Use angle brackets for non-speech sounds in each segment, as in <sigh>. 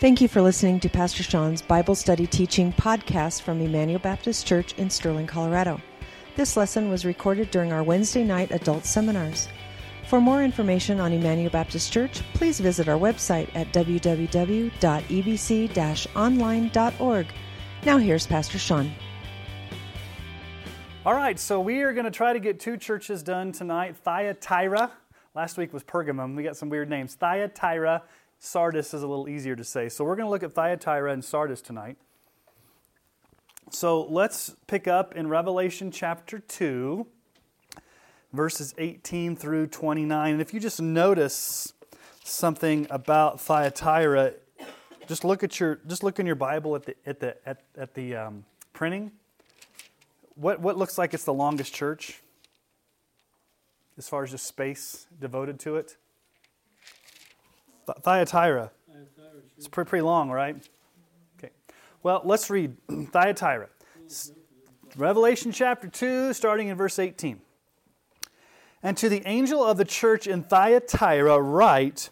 Thank you for listening to Pastor Sean's Bible Study Teaching podcast from Emmanuel Baptist Church in Sterling, Colorado. This lesson was recorded during our Wednesday night adult seminars. For more information on Emmanuel Baptist Church, please visit our website at www.ebc online.org. Now here's Pastor Sean. All right, so we are going to try to get two churches done tonight Thyatira. Last week was Pergamum. We got some weird names. Thyatira Sardis is a little easier to say. So we're going to look at Thyatira and Sardis tonight. So let's pick up in Revelation chapter 2, verses 18 through 29. And if you just notice something about Thyatira, just look at your just look in your Bible at the at the at, at the um, printing. What what looks like it's the longest church as far as just space devoted to it? Thyatira. It's pretty, pretty long, right? Okay. Well, let's read <clears throat> Thyatira. Revelation chapter 2, starting in verse 18. And to the angel of the church in Thyatira, write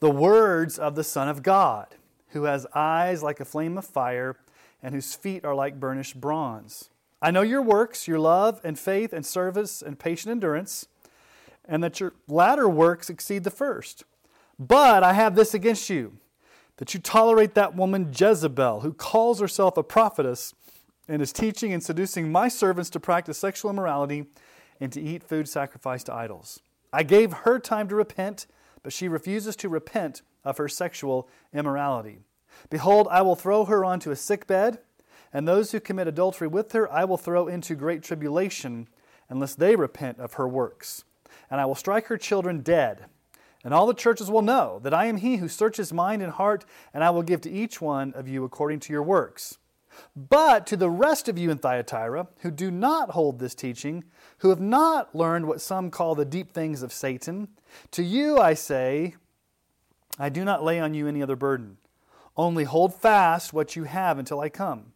the words of the Son of God, who has eyes like a flame of fire and whose feet are like burnished bronze. I know your works, your love and faith and service and patient endurance, and that your latter works exceed the first. But I have this against you that you tolerate that woman Jezebel, who calls herself a prophetess and is teaching and seducing my servants to practice sexual immorality and to eat food sacrificed to idols. I gave her time to repent, but she refuses to repent of her sexual immorality. Behold, I will throw her onto a sick bed, and those who commit adultery with her I will throw into great tribulation, unless they repent of her works. And I will strike her children dead and all the churches will know that I am he who searches mind and heart, and I will give to each one of you according to your works. But to the rest of you in Thyatira, who do not hold this teaching, who have not learned what some call the deep things of Satan, to you I say, I do not lay on you any other burden. Only hold fast what you have until I come.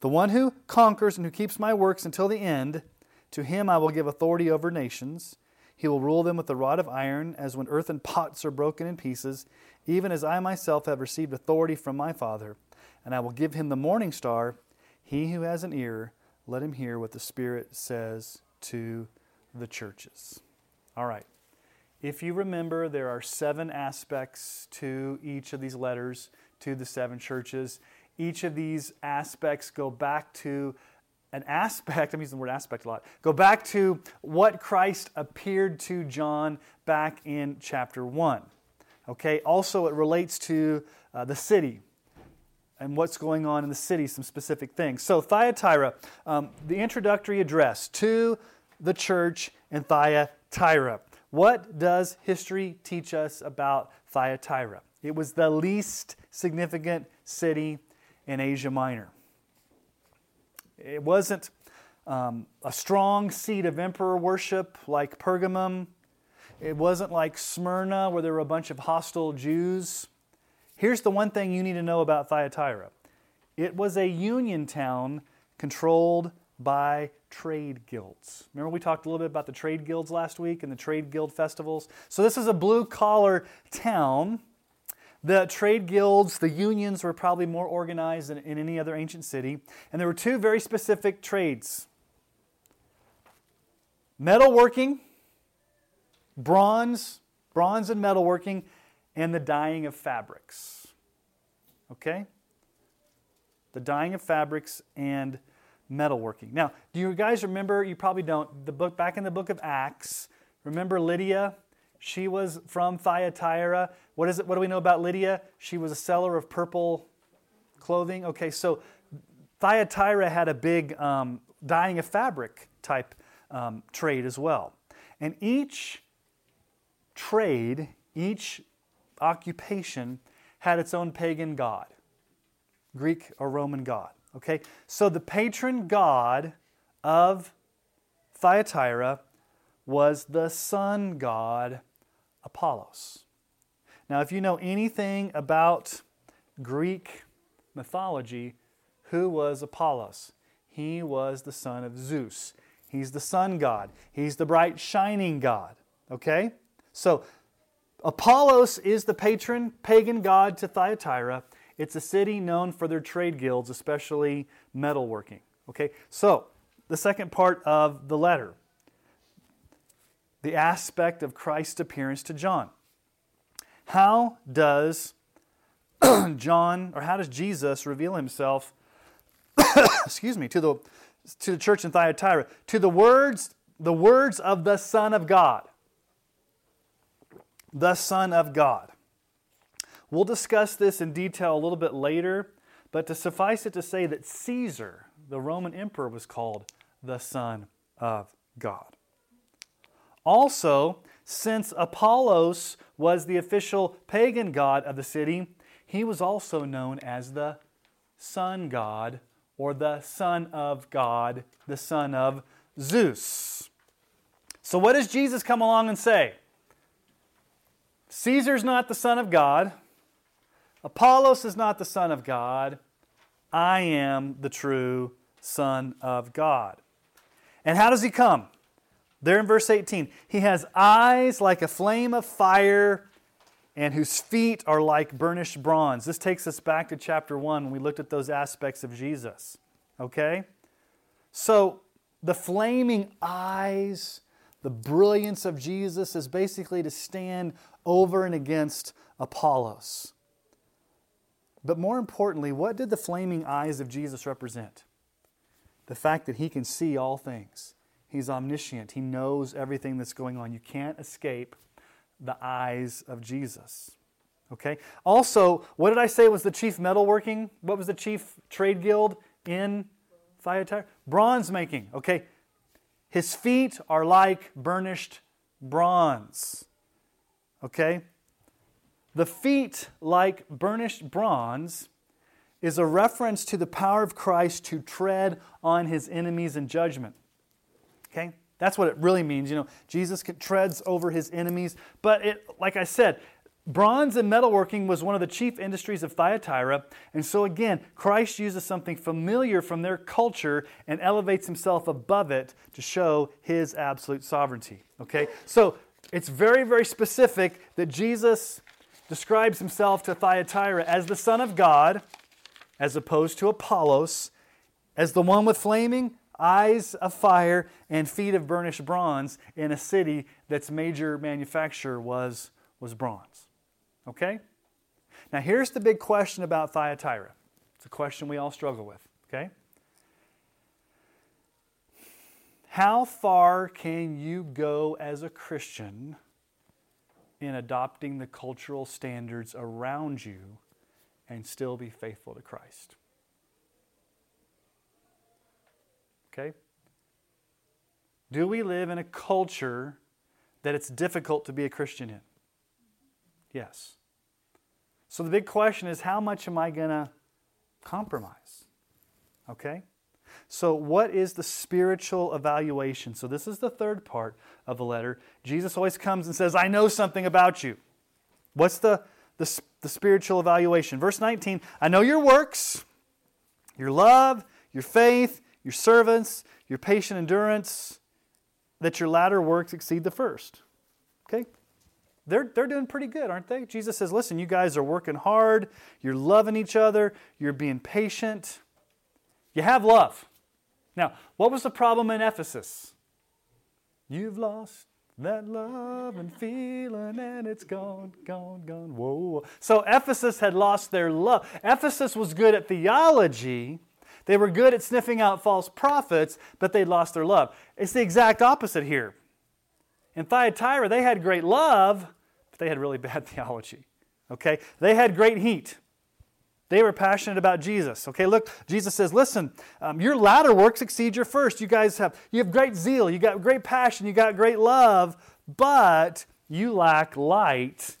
The one who conquers and who keeps my works until the end, to him I will give authority over nations he will rule them with a rod of iron, as when earthen pots are broken in pieces, even as I myself have received authority from my Father. And I will give him the morning star. He who has an ear, let him hear what the Spirit says to the churches. All right. If you remember, there are seven aspects to each of these letters to the seven churches. Each of these aspects go back to an aspect, <laughs> I'm using the word aspect a lot, go back to what Christ appeared to John back in chapter 1. Okay, also it relates to uh, the city and what's going on in the city, some specific things. So, Thyatira, um, the introductory address to the church in Thyatira. What does history teach us about Thyatira? It was the least significant city in Asia Minor. It wasn't um, a strong seat of emperor worship like Pergamum. It wasn't like Smyrna where there were a bunch of hostile Jews. Here's the one thing you need to know about Thyatira it was a union town controlled by trade guilds. Remember, we talked a little bit about the trade guilds last week and the trade guild festivals? So, this is a blue collar town the trade guilds, the unions were probably more organized than in any other ancient city. And there were two very specific trades metalworking, bronze, bronze and metalworking, and the dyeing of fabrics. Okay? The dyeing of fabrics and metalworking. Now, do you guys remember? You probably don't. The book back in the book of Acts. Remember Lydia? She was from Thyatira. What, is it, what do we know about Lydia? She was a seller of purple clothing. Okay, so Thyatira had a big um, dyeing of fabric type um, trade as well. And each trade, each occupation had its own pagan god, Greek or Roman god. Okay, so the patron god of Thyatira was the sun god Apollos. Now, if you know anything about Greek mythology, who was Apollos? He was the son of Zeus. He's the sun god. He's the bright shining god. Okay? So, Apollos is the patron pagan god to Thyatira. It's a city known for their trade guilds, especially metalworking. Okay, so the second part of the letter the aspect of Christ's appearance to John. How does <clears throat> John, or how does Jesus reveal himself, <coughs> excuse me, to the, to the church in Thyatira? To the words, the words of the Son of God. The Son of God. We'll discuss this in detail a little bit later, but to suffice it to say that Caesar, the Roman emperor, was called the Son of God. Also, since Apollos was the official pagan god of the city, he was also known as the sun god or the son of God, the son of Zeus. So, what does Jesus come along and say? Caesar's not the son of God. Apollos is not the son of God. I am the true son of God. And how does he come? There in verse 18, he has eyes like a flame of fire and whose feet are like burnished bronze. This takes us back to chapter 1 when we looked at those aspects of Jesus. Okay? So, the flaming eyes, the brilliance of Jesus is basically to stand over and against Apollos. But more importantly, what did the flaming eyes of Jesus represent? The fact that he can see all things. He's omniscient. He knows everything that's going on. You can't escape the eyes of Jesus. Okay? Also, what did I say was the chief metalworking? What was the chief trade guild in Thyatira? Bronze making. Okay? His feet are like burnished bronze. Okay? The feet like burnished bronze is a reference to the power of Christ to tread on his enemies in judgment. Okay? That's what it really means. You know, Jesus treads over his enemies. But it, like I said, bronze and metalworking was one of the chief industries of Thyatira. And so again, Christ uses something familiar from their culture and elevates himself above it to show his absolute sovereignty. Okay? So it's very, very specific that Jesus describes himself to Thyatira as the Son of God, as opposed to Apollos, as the one with flaming eyes of fire and feet of burnished bronze in a city that's major manufacturer was, was bronze. Okay? Now, here's the big question about Thyatira. It's a question we all struggle with. Okay? How far can you go as a Christian in adopting the cultural standards around you and still be faithful to Christ? Okay? Do we live in a culture that it's difficult to be a Christian in? Yes. So the big question is how much am I going to compromise? Okay? So, what is the spiritual evaluation? So, this is the third part of the letter. Jesus always comes and says, I know something about you. What's the, the, the spiritual evaluation? Verse 19 I know your works, your love, your faith, your servants, your patient endurance, that your latter works exceed the first. Okay? They're, they're doing pretty good, aren't they? Jesus says, listen, you guys are working hard, you're loving each other, you're being patient, you have love. Now, what was the problem in Ephesus? You've lost that love and feeling, and it's gone, gone, gone. Whoa. So Ephesus had lost their love. Ephesus was good at theology, they were good at sniffing out false prophets, but they'd lost their love. It's the exact opposite here. In Thyatira, they had great love, but they had really <laughs> bad theology. Okay? They had great heat. They were passionate about Jesus. Okay, look, Jesus says, listen, um, your latter works exceed your first. You guys have, you have great zeal, you got great passion, you got great love, but you lack light.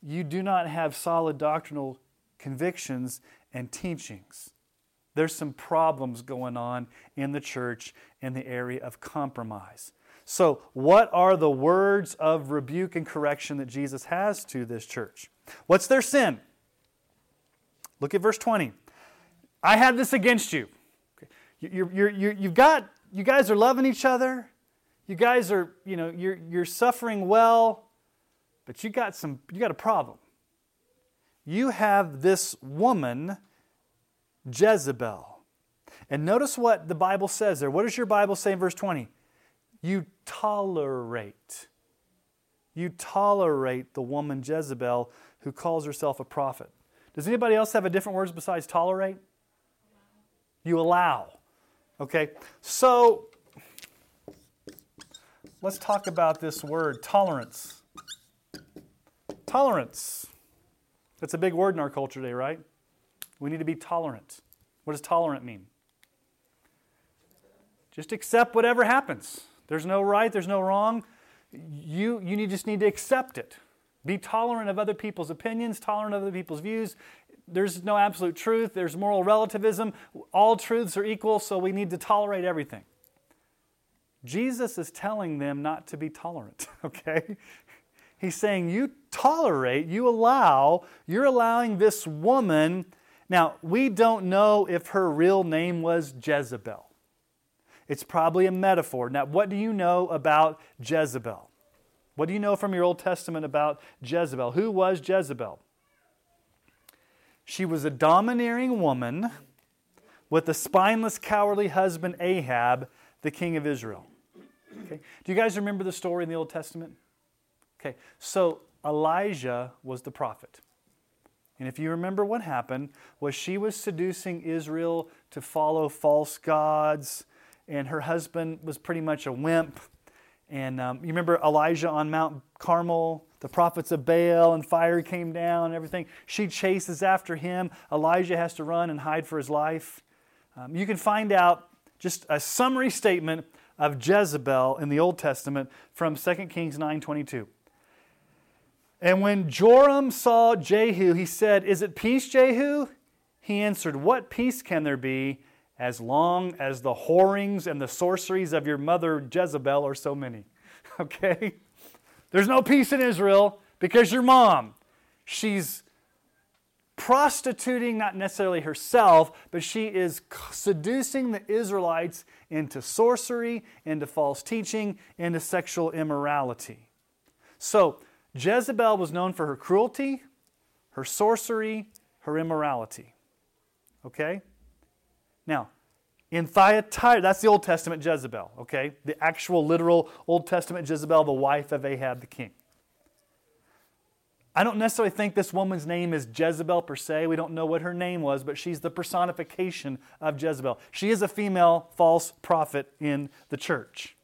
You do not have solid doctrinal convictions and teachings there's some problems going on in the church in the area of compromise. So, what are the words of rebuke and correction that Jesus has to this church? What's their sin? Look at verse 20. I have this against you. You're, you're, you're, you've got, you guys are loving each other. You guys are, you know, you're, you're suffering well, but you got some, you got a problem. you have this woman, Jezebel. And notice what the Bible says there. What does your Bible say in verse 20? You tolerate. You tolerate the woman Jezebel who calls herself a prophet. Does anybody else have a different words besides tolerate? You allow. Okay? So let's talk about this word tolerance. Tolerance. That's a big word in our culture today, right? We need to be tolerant. What does tolerant mean? Just accept whatever happens. There's no right, there's no wrong. You, you need, just need to accept it. Be tolerant of other people's opinions, tolerant of other people's views. There's no absolute truth, there's moral relativism. All truths are equal, so we need to tolerate everything. Jesus is telling them not to be tolerant, <laughs> okay? He's saying, You tolerate, you allow, you're allowing this woman. Now, we don't know if her real name was Jezebel. It's probably a metaphor. Now, what do you know about Jezebel? What do you know from your Old Testament about Jezebel? Who was Jezebel? She was a domineering woman with a spineless, cowardly husband, Ahab, the king of Israel. Okay. Do you guys remember the story in the Old Testament? Okay, so Elijah was the prophet. And if you remember what happened, was she was seducing Israel to follow false gods, and her husband was pretty much a wimp. And um, you remember Elijah on Mount Carmel, the prophets of Baal, and fire came down and everything. She chases after him. Elijah has to run and hide for his life. Um, you can find out just a summary statement of Jezebel in the Old Testament from 2 Kings 9:22. And when Joram saw Jehu, he said, Is it peace, Jehu? He answered, What peace can there be as long as the whorings and the sorceries of your mother Jezebel are so many? <laughs> Okay? There's no peace in Israel because your mom, she's prostituting not necessarily herself, but she is seducing the Israelites into sorcery, into false teaching, into sexual immorality. So, Jezebel was known for her cruelty, her sorcery, her immorality. Okay? Now, in Thyatira, that's the Old Testament Jezebel, okay? The actual literal Old Testament Jezebel, the wife of Ahab the king. I don't necessarily think this woman's name is Jezebel per se. We don't know what her name was, but she's the personification of Jezebel. She is a female false prophet in the church.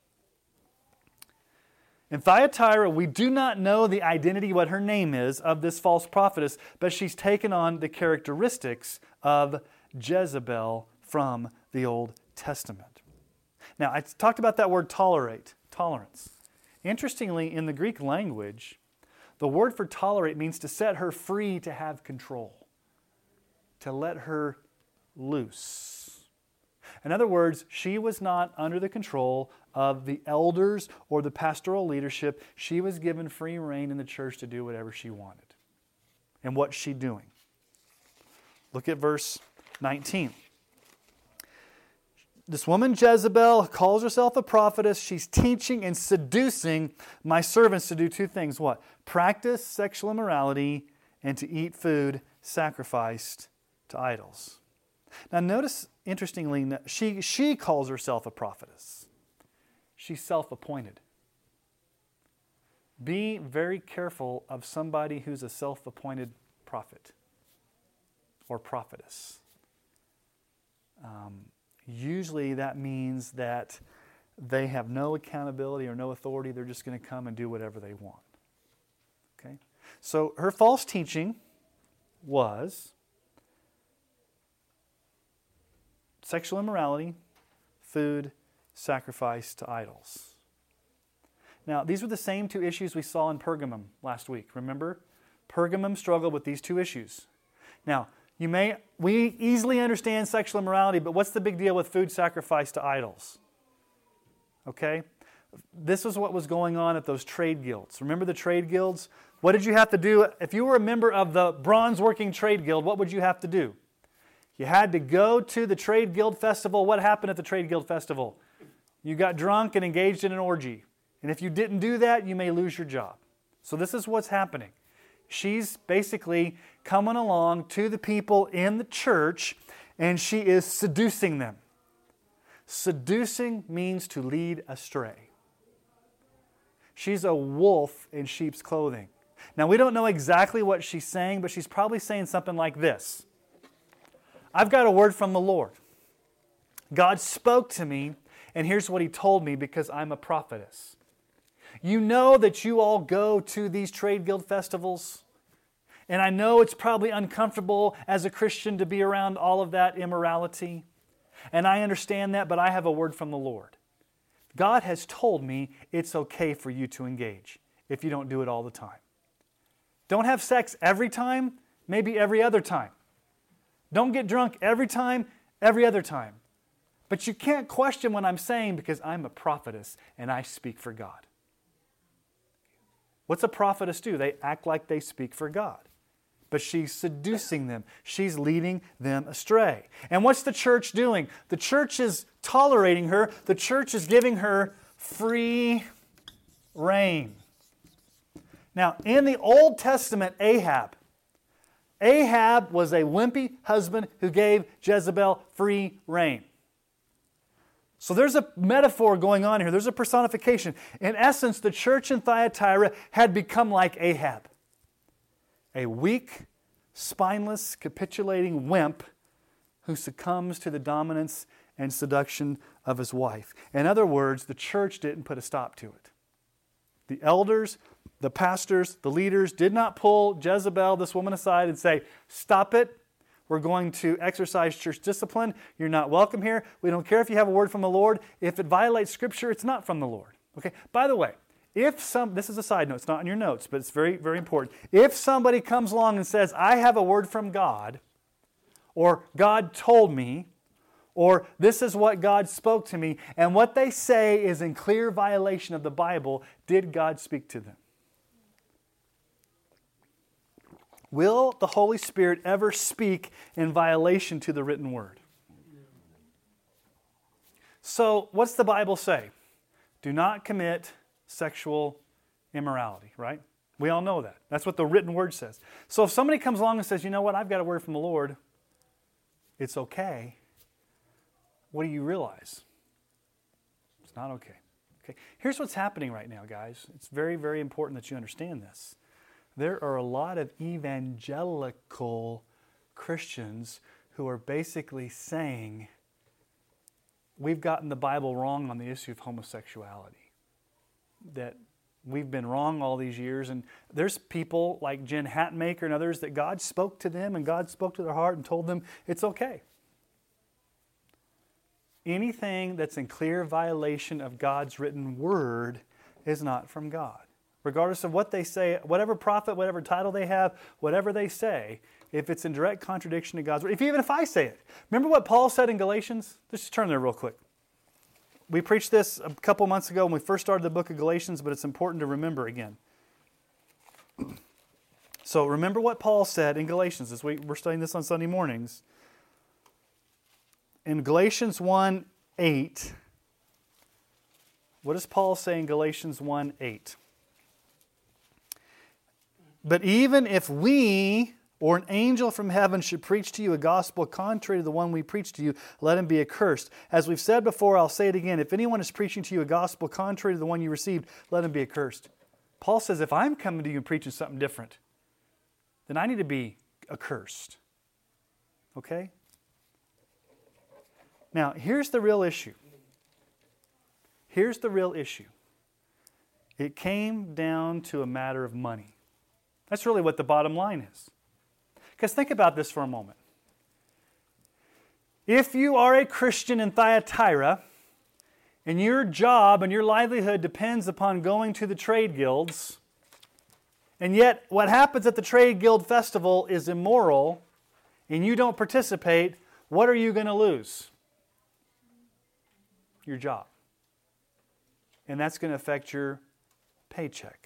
In Thyatira, we do not know the identity, what her name is, of this false prophetess, but she's taken on the characteristics of Jezebel from the Old Testament. Now, I talked about that word tolerate, tolerance. Interestingly, in the Greek language, the word for tolerate means to set her free to have control, to let her loose. In other words, she was not under the control of the elders or the pastoral leadership. She was given free reign in the church to do whatever she wanted. And what's she doing? Look at verse 19. This woman Jezebel calls herself a prophetess. She's teaching and seducing my servants to do two things what? Practice sexual immorality and to eat food sacrificed to idols. Now, notice interestingly, she, she calls herself a prophetess. She's self appointed. Be very careful of somebody who's a self appointed prophet or prophetess. Um, usually that means that they have no accountability or no authority. They're just going to come and do whatever they want. Okay? So her false teaching was sexual immorality, food, sacrifice to idols. Now, these were the same two issues we saw in Pergamum last week. Remember? Pergamum struggled with these two issues. Now, you may we easily understand sexual immorality, but what's the big deal with food sacrifice to idols? Okay? This is what was going on at those trade guilds. Remember the trade guilds? What did you have to do? If you were a member of the bronze working trade guild, what would you have to do? You had to go to the Trade Guild Festival. What happened at the Trade Guild Festival? You got drunk and engaged in an orgy. And if you didn't do that, you may lose your job. So, this is what's happening. She's basically coming along to the people in the church and she is seducing them. Seducing means to lead astray. She's a wolf in sheep's clothing. Now, we don't know exactly what she's saying, but she's probably saying something like this I've got a word from the Lord. God spoke to me, and here's what He told me because I'm a prophetess. You know that you all go to these trade guild festivals. And I know it's probably uncomfortable as a Christian to be around all of that immorality. And I understand that, but I have a word from the Lord. God has told me it's okay for you to engage if you don't do it all the time. Don't have sex every time, maybe every other time. Don't get drunk every time, every other time. But you can't question what I'm saying because I'm a prophetess and I speak for God. What's a prophetess do? They act like they speak for God. But she's seducing them. She's leading them astray. And what's the church doing? The church is tolerating her. The church is giving her free reign. Now, in the Old Testament, Ahab, Ahab was a wimpy husband who gave Jezebel free reign. So there's a metaphor going on here. There's a personification. In essence, the church in Thyatira had become like Ahab a weak, spineless, capitulating wimp who succumbs to the dominance and seduction of his wife. In other words, the church didn't put a stop to it. The elders the pastors, the leaders did not pull Jezebel, this woman, aside and say, Stop it. We're going to exercise church discipline. You're not welcome here. We don't care if you have a word from the Lord. If it violates Scripture, it's not from the Lord. Okay? By the way, if some, this is a side note, it's not in your notes, but it's very, very important. If somebody comes along and says, I have a word from God, or God told me, or this is what God spoke to me, and what they say is in clear violation of the Bible, did God speak to them? Will the Holy Spirit ever speak in violation to the written word? So, what's the Bible say? Do not commit sexual immorality, right? We all know that. That's what the written word says. So, if somebody comes along and says, you know what, I've got a word from the Lord, it's okay, what do you realize? It's not okay. Okay. Here's what's happening right now, guys. It's very, very important that you understand this there are a lot of evangelical Christians who are basically saying we've gotten the Bible wrong on the issue of homosexuality. That we've been wrong all these years. And there's people like Jen Hatmaker and others that God spoke to them and God spoke to their heart and told them it's okay. Anything that's in clear violation of God's written word is not from God regardless of what they say, whatever prophet, whatever title they have, whatever they say, if it's in direct contradiction to God's word, if even if I say it. Remember what Paul said in Galatians? Let's just turn there real quick. We preached this a couple months ago when we first started the book of Galatians, but it's important to remember again. <clears throat> So remember what Paul said in Galatians as week. We're studying this on Sunday mornings. In Galatians 1 8, what does Paul say in Galatians 1 8? But even if we or an angel from heaven should preach to you a gospel contrary to the one we preach to you, let him be accursed. As we've said before, I'll say it again. If anyone is preaching to you a gospel contrary to the one you received, let him be accursed. Paul says, if I'm coming to you and preaching something different, then I need to be accursed. Okay? Now, here's the real issue. Here's the real issue. It came down to a matter of money. That's really what the bottom line is. Because think about this for a moment. If you are a Christian in Thyatira, and your job and your livelihood depends upon going to the trade guilds, and yet what happens at the trade guild festival is immoral, and you don't participate, what are you going to lose? Your job. And that's going to affect your paycheck.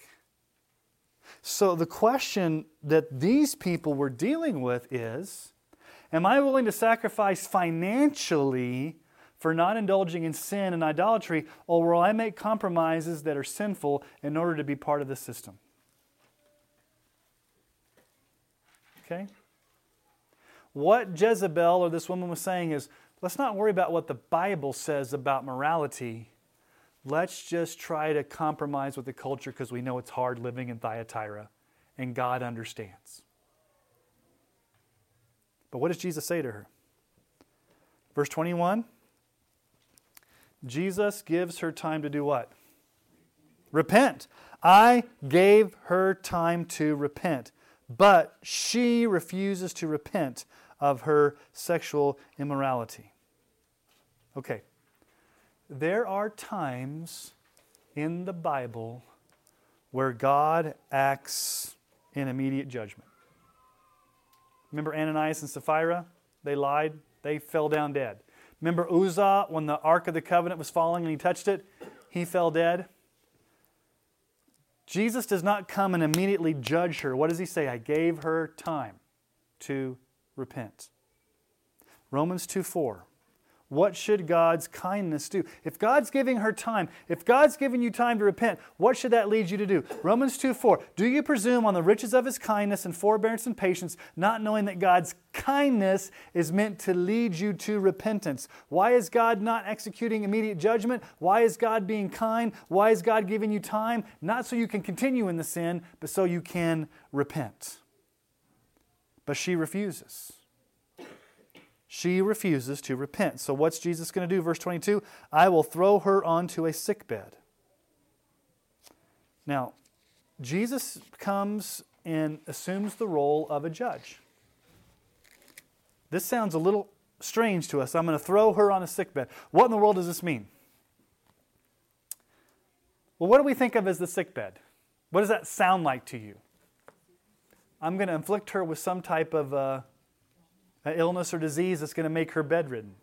So the question that these people were dealing with is Am I willing to sacrifice financially for not indulging in sin and idolatry, or will I make compromises that are sinful in order to be part of the system? Okay? What Jezebel or this woman was saying is let's not worry about what the Bible says about morality. Let's just try to compromise with the culture because we know it's hard living in Thyatira and God understands. But what does Jesus say to her? Verse 21 Jesus gives her time to do what? Repent. I gave her time to repent, but she refuses to repent of her sexual immorality. Okay, there are times in the Bible where God acts in immediate judgment. Remember Ananias and Sapphira? They lied, they fell down dead. Remember Uzzah when the Ark of the Covenant was falling and he touched it? He fell dead. Jesus does not come and immediately judge her. What does he say? I gave her time to repent. Romans 2 4. What should God's kindness do? If God's giving her time, if God's giving you time to repent, what should that lead you to do? Romans 2 4. Do you presume on the riches of his kindness and forbearance and patience, not knowing that God's kindness is meant to lead you to repentance? Why is God not executing immediate judgment? Why is God being kind? Why is God giving you time? Not so you can continue in the sin, but so you can repent. But she refuses she refuses to repent. So, what's Jesus going to do? Verse 22 I will throw her onto a sick bed. Now, Jesus comes and assumes the role of a judge. This sounds a little strange to us. I'm going to throw her on a sick bed. What in the world does this mean? Well, what do we think of as the sick bed? What does that sound like to you? I'm going to inflict her with some type of uh, an illness or disease that's going to make her bedridden.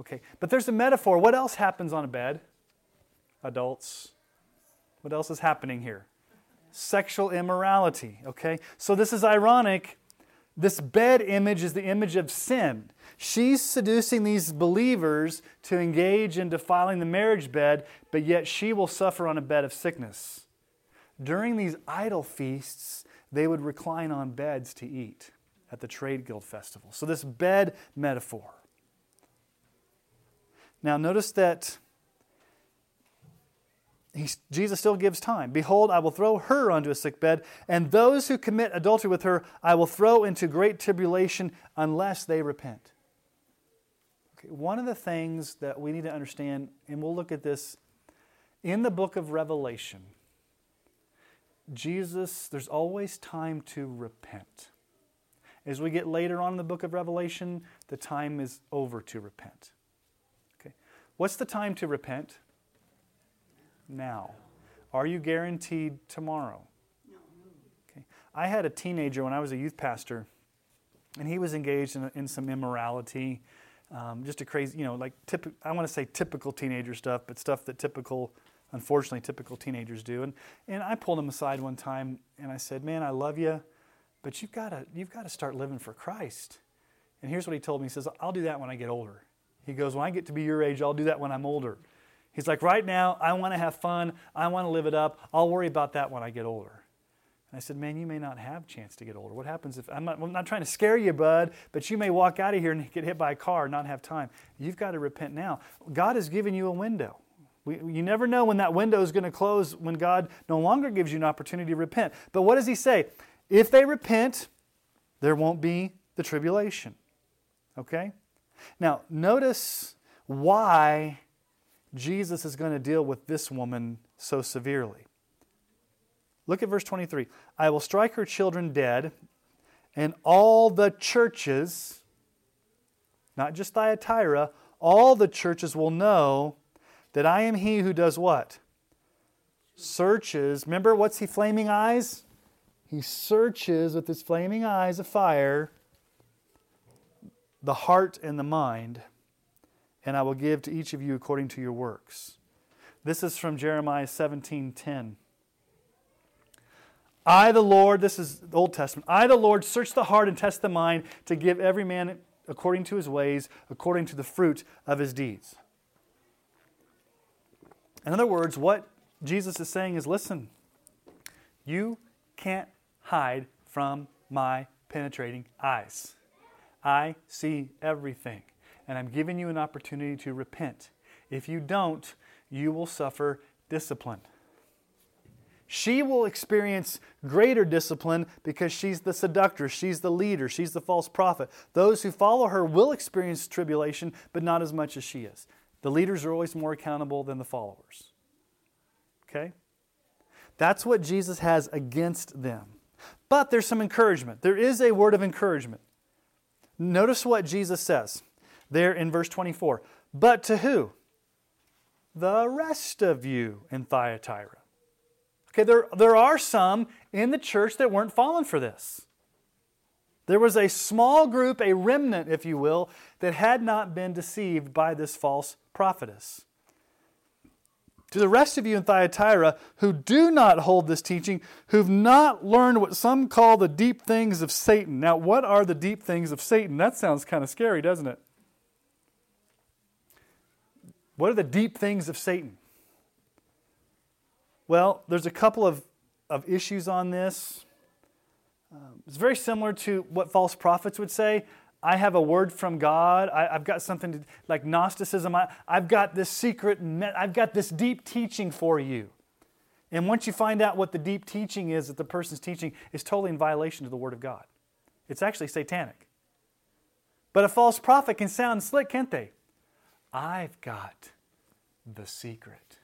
Okay, but there's a metaphor. What else happens on a bed? Adults. What else is happening here? Sexual immorality. Okay, so this is ironic. This bed image is the image of sin. She's seducing these believers to engage in defiling the marriage bed, but yet she will suffer on a bed of sickness. During these idol feasts, they would recline on beds to eat at the Trade Guild Festival. So, this bed metaphor. Now, notice that Jesus still gives time. Behold, I will throw her onto a sick bed, and those who commit adultery with her I will throw into great tribulation unless they repent. Okay, one of the things that we need to understand, and we'll look at this in the book of Revelation, Jesus, there's always time to repent. As we get later on in the book of Revelation, the time is over to repent. Okay. What's the time to repent? Now. Are you guaranteed tomorrow? No. Okay. I had a teenager when I was a youth pastor, and he was engaged in, in some immorality. Um, just a crazy, you know, like typ- I want to say typical teenager stuff, but stuff that typical, unfortunately, typical teenagers do. And and I pulled him aside one time and I said, "Man, I love you. But you've got to you've got to start living for Christ. And here's what he told me. He says, I'll do that when I get older. He goes, When I get to be your age, I'll do that when I'm older. He's like, Right now, I want to have fun. I want to live it up. I'll worry about that when I get older. And I said, Man, you may not have a chance to get older. What happens if I'm not, I'm not trying to scare you, bud, but you may walk out of here and <laughs> get hit by a car and not have time. You've got to repent now. God has given you a window. We, you never know when that window is going to close when God no longer gives you an opportunity to repent. But what does He say? If they repent, there won't be the tribulation. Okay? Now, notice why Jesus is going to deal with this woman so severely. Look at verse 23. I will strike her children dead, and all the churches, not just Thyatira, all the churches will know that I am he who does what? Searches. Remember, what's he flaming eyes? He searches with his flaming eyes of fire the heart and the mind, and I will give to each of you according to your works. This is from Jeremiah 17:10. I the Lord, this is the Old Testament. I the Lord search the heart and test the mind to give every man according to his ways, according to the fruit of his deeds. In other words, what Jesus is saying is listen, you can't hide from my penetrating eyes. I see everything. And I'm giving you an opportunity to repent. If you don't, you will suffer discipline. She will experience greater discipline because she's the seductress, she's the leader, she's the false prophet. Those who follow her will experience tribulation, but not as much as she is. The leaders are always more accountable than the followers. Okay? That's what Jesus has against them. But there's some encouragement. There is a word of encouragement. Notice what Jesus says there in verse 24. But to who? The rest of you in Thyatira. Okay, there, there are some in the church that weren't falling for this. There was a small group, a remnant, if you will, that had not been deceived by this false prophetess. To the rest of you in Thyatira who do not hold this teaching, who've not learned what some call the deep things of Satan. Now, what are the deep things of Satan? That sounds kind of scary, doesn't it? What are the deep things of Satan? Well, there's a couple of, of issues on this. Um, it's very similar to what false prophets would say. I have a word from God. I, have got something to, like Gnosticism. I, I've got this secret, I've got this deep teaching for you. And once you find out what the deep teaching is that the person's teaching, is totally in violation to the Word of God. It's actually satanic. But a false prophet can sound slick, can't they? I've got the secret.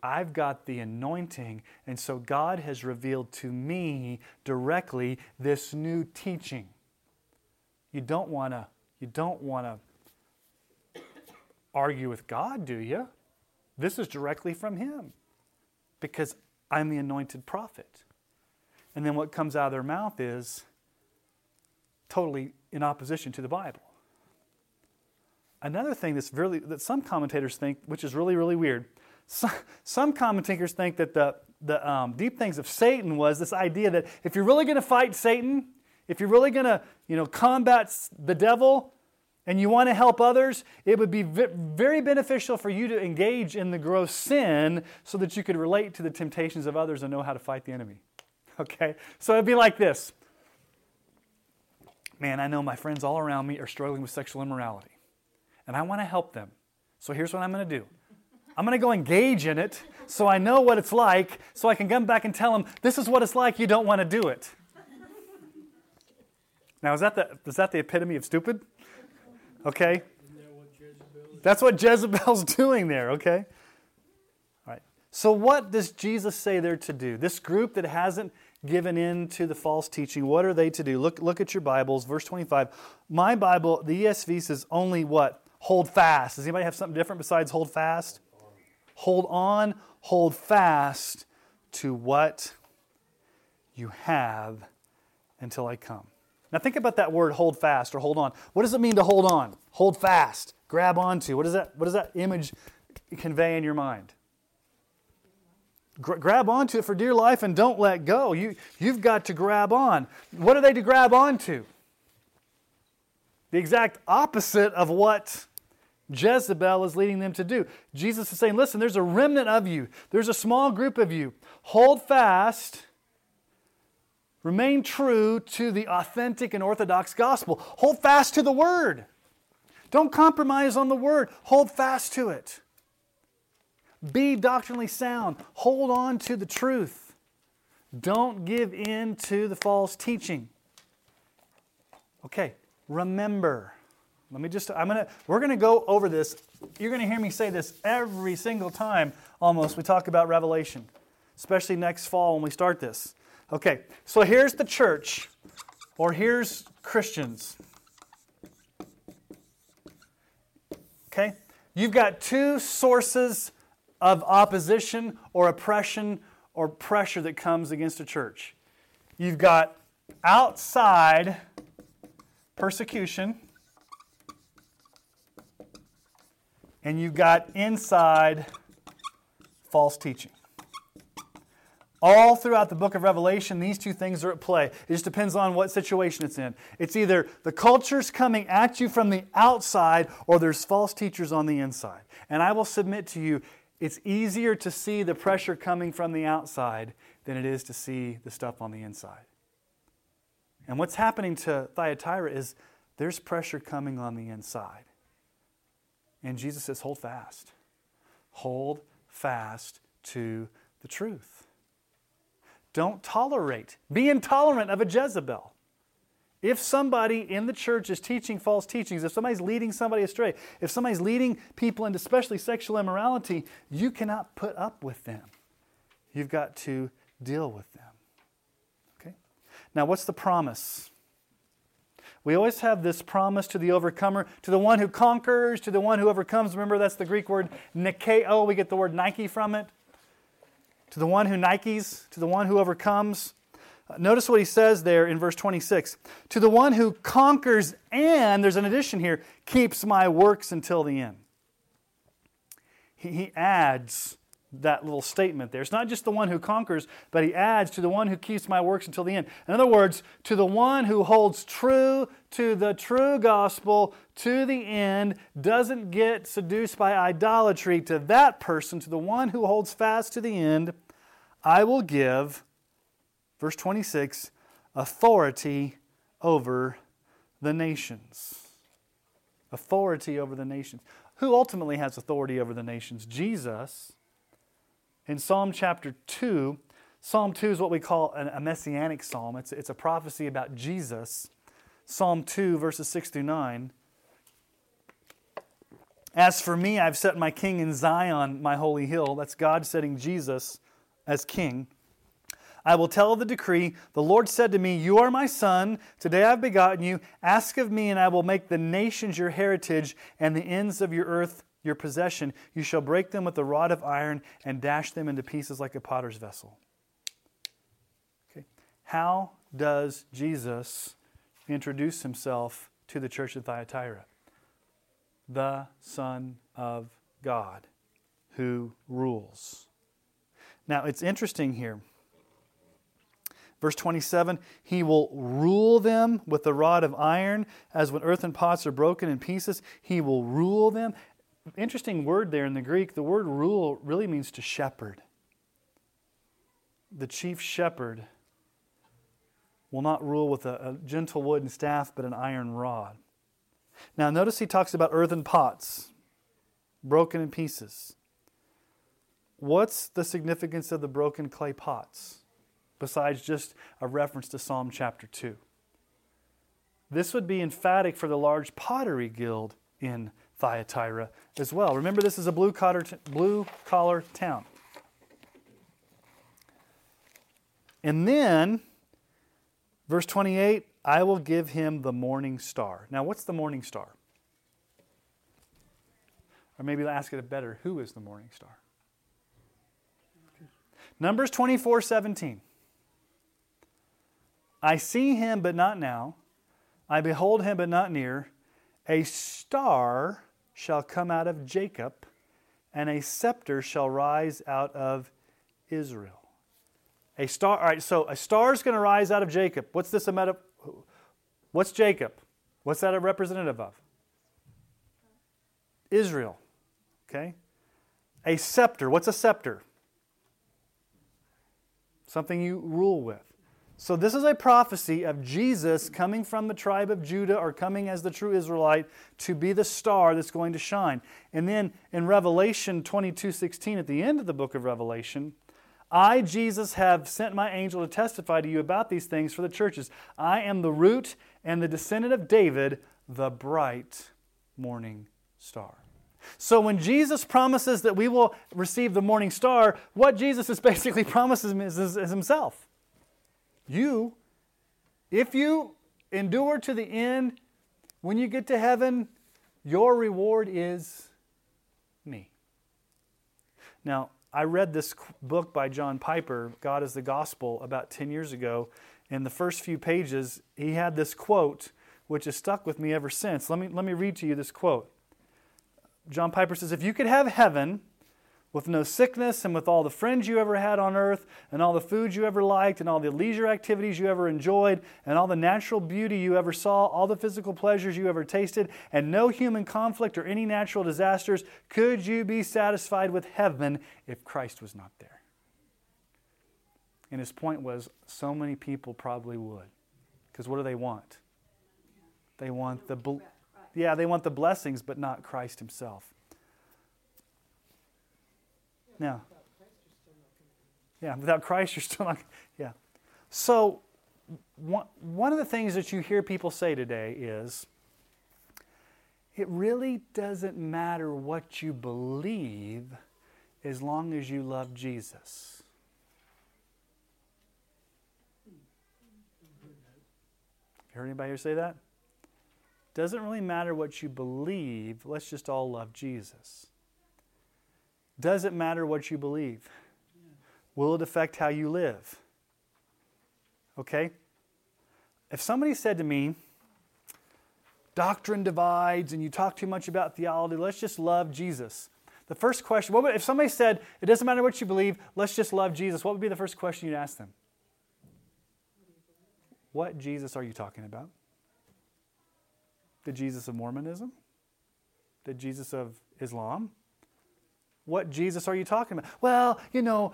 I've got the anointing, and so God has revealed to me directly this new teaching. You don't want to you don't want to argue with God, do you? This is directly from him. Because I'm the anointed prophet. And then what comes out of their mouth is totally in opposition to the Bible. Another thing that's really that some commentators think, which is really really weird, some, some commentators think that the the um, deep things of Satan was this idea that if you're really going to fight Satan, if you're really going to, you know, combat the devil and you want to help others, it would be very beneficial for you to engage in the gross sin so that you could relate to the temptations of others and know how to fight the enemy. Okay? So it'd be like this. Man, I know my friends all around me are struggling with sexual immorality, and I want to help them. So here's what I'm going to do. I'm going to go engage in it so I know what it's like, so I can come back and tell them, this is what it's like, you don't want to do it. Now, is that the, is that the epitome of stupid? Okay. That's what Jezebel's <laughs> doing there, okay? All right. So, what does Jesus say they're to do? This group that hasn't given in to the false teaching, what are they to do? Look, look at your Bibles, verse 25. My Bible, the ESV says only what? Hold fast. Does anybody have something different besides hold fast? Hold on, hold fast to what you have until I come. Now think about that word hold fast or hold on. What does it mean to hold on? Hold fast, grab onto. What does that, what does that image convey in your mind? Gra- grab onto it for dear life and don't let go. You, you've got to grab on. What are they to grab onto? The exact opposite of what Jezebel is leading them to do. Jesus is saying, listen, there's a remnant of you, there's a small group of you. Hold fast Remain true to the authentic and orthodox gospel. Hold fast to the word. Don't compromise on the word. Hold fast to it. Be doctrinally sound. Hold on to the truth. Don't give in to the false teaching. Okay, remember. Let me just I'm going to we're going to go over this. You're going to hear me say this every single time almost we talk about Revelation, especially next fall when we start this. Okay, so here's the church, or here's Christians. Okay? You've got two sources of opposition or oppression or pressure that comes against a church. You've got outside persecution, and you've got inside false teaching. All throughout the book of Revelation, these two things are at play. It just depends on what situation it's in. It's either the culture's coming at you from the outside or there's false teachers on the inside. And I will submit to you, it's easier to see the pressure coming from the outside than it is to see the stuff on the inside. And what's happening to Thyatira is there's pressure coming on the inside. And Jesus says, hold fast. Hold fast to the truth. Don't tolerate, be intolerant of a Jezebel. If somebody in the church is teaching false teachings, if somebody's leading somebody astray, if somebody's leading people into especially sexual immorality, you cannot put up with them. You've got to deal with them. Okay? Now, what's the promise? We always have this promise to the overcomer, to the one who conquers, to the one who overcomes. Remember, that's the Greek word nikeo. We get the word Nike from it. To the one who Nikes, to the one who overcomes. Uh, notice what he says there in verse 26 To the one who conquers and, there's an addition here, keeps my works until the end. He, he adds that little statement there. It's not just the one who conquers, but he adds to the one who keeps my works until the end. In other words, to the one who holds true to the true gospel to the end, doesn't get seduced by idolatry, to that person, to the one who holds fast to the end, I will give, verse 26, authority over the nations. Authority over the nations. Who ultimately has authority over the nations? Jesus in Psalm chapter 2, Psalm 2 is what we call a messianic psalm. It's, it's a prophecy about Jesus. Psalm 2, verses 6 through 9. As for me, I've set my king in Zion, my holy hill. That's God setting Jesus as king. I will tell the decree. The Lord said to me, You are my son. Today I've begotten you. Ask of me, and I will make the nations your heritage and the ends of your earth your possession, you shall break them with a rod of iron and dash them into pieces like a potter's vessel. Okay. How does Jesus introduce himself to the church of Thyatira? The Son of God who rules. Now, it's interesting here. Verse 27 He will rule them with the rod of iron, as when earthen pots are broken in pieces. He will rule them interesting word there in the Greek. The word rule really means to shepherd. The chief shepherd will not rule with a, a gentle wooden staff, but an iron rod. Now, notice he talks about earthen pots, broken in pieces. What's the significance of the broken clay pots, besides just a reference to Psalm chapter 2? This would be emphatic for the large pottery guild in Thyatira as well. Remember, this is a blue collar, blue collar town. And then, verse 28 I will give him the morning star. Now, what's the morning star? Or maybe I'll ask it a better who is the morning star? Numbers 24 17. I see him, but not now. I behold him, but not near. A star shall come out of Jacob, and a scepter shall rise out of Israel. A star, all right, so a star is going to rise out of Jacob. What's this a meta? What's Jacob? What's that a representative of? Israel. Okay? A scepter. What's a scepter? Something you rule with. So, this is a prophecy of Jesus coming from the tribe of Judah or coming as the true Israelite to be the star that's going to shine. And then in Revelation 22 16, at the end of the book of Revelation, I, Jesus, have sent my angel to testify to you about these things for the churches. I am the root and the descendant of David, the bright morning star. So when Jesus promises that we will receive the morning star, what Jesus is basically <laughs> promising is, is, is himself. You, if you endure to the end, when you get to heaven, your reward is me. Now, I read this book by John Piper, God is the Gospel, about 10 years ago. In the first few pages, he had this quote, which has stuck with me ever since. Let me, let me read to you this quote. John Piper says, If you could have heaven with no sickness and with all the friends you ever had on earth and all the food you ever liked and all the leisure activities you ever enjoyed and all the natural beauty you ever saw, all the physical pleasures you ever tasted, and no human conflict or any natural disasters, could you be satisfied with heaven if Christ was not there? And his point was so many people probably would. Because what do they want? They want the yeah, they want the blessings, but not Christ Himself. Now, yeah, without Christ, you're still not. Yeah. So, one, one of the things that you hear people say today is it really doesn't matter what you believe as long as you love Jesus. You Heard anybody here say that? Doesn't really matter what you believe, let's just all love Jesus. Does it matter what you believe? Will it affect how you live? Okay? If somebody said to me, doctrine divides and you talk too much about theology, let's just love Jesus. The first question, would, if somebody said, it doesn't matter what you believe, let's just love Jesus, what would be the first question you'd ask them? What Jesus are you talking about? The Jesus of Mormonism? The Jesus of Islam? What Jesus are you talking about? Well, you know,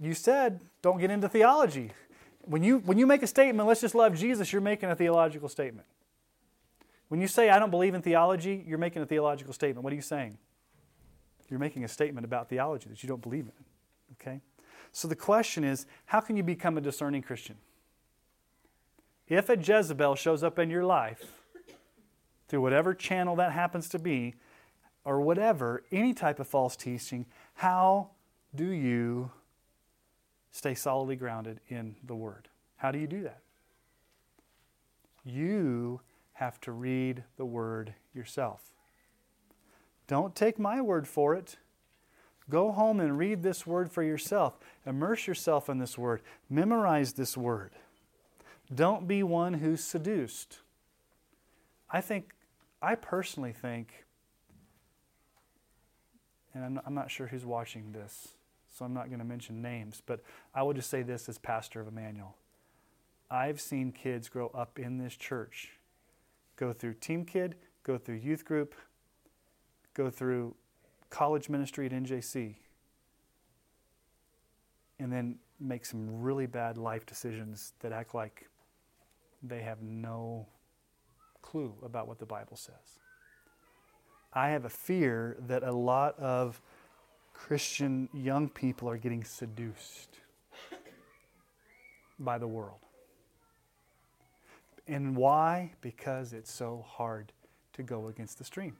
you said don't get into theology. When you, when you make a statement, let's just love Jesus, you're making a theological statement. When you say, I don't believe in theology, you're making a theological statement. What are you saying? You're making a statement about theology that you don't believe in. Okay? So the question is, how can you become a discerning Christian? If a Jezebel shows up in your life, through whatever channel that happens to be, or whatever, any type of false teaching, how do you stay solidly grounded in the Word? How do you do that? You have to read the Word yourself. Don't take my word for it. Go home and read this Word for yourself. Immerse yourself in this Word. Memorize this Word. Don't be one who's seduced. I think, I personally think, and I'm not sure who's watching this, so I'm not going to mention names, but I will just say this as pastor of Emmanuel. I've seen kids grow up in this church, go through Team Kid, go through youth group, go through college ministry at NJC, and then make some really bad life decisions that act like they have no clue about what the Bible says. I have a fear that a lot of Christian young people are getting seduced by the world. And why? Because it's so hard to go against the stream.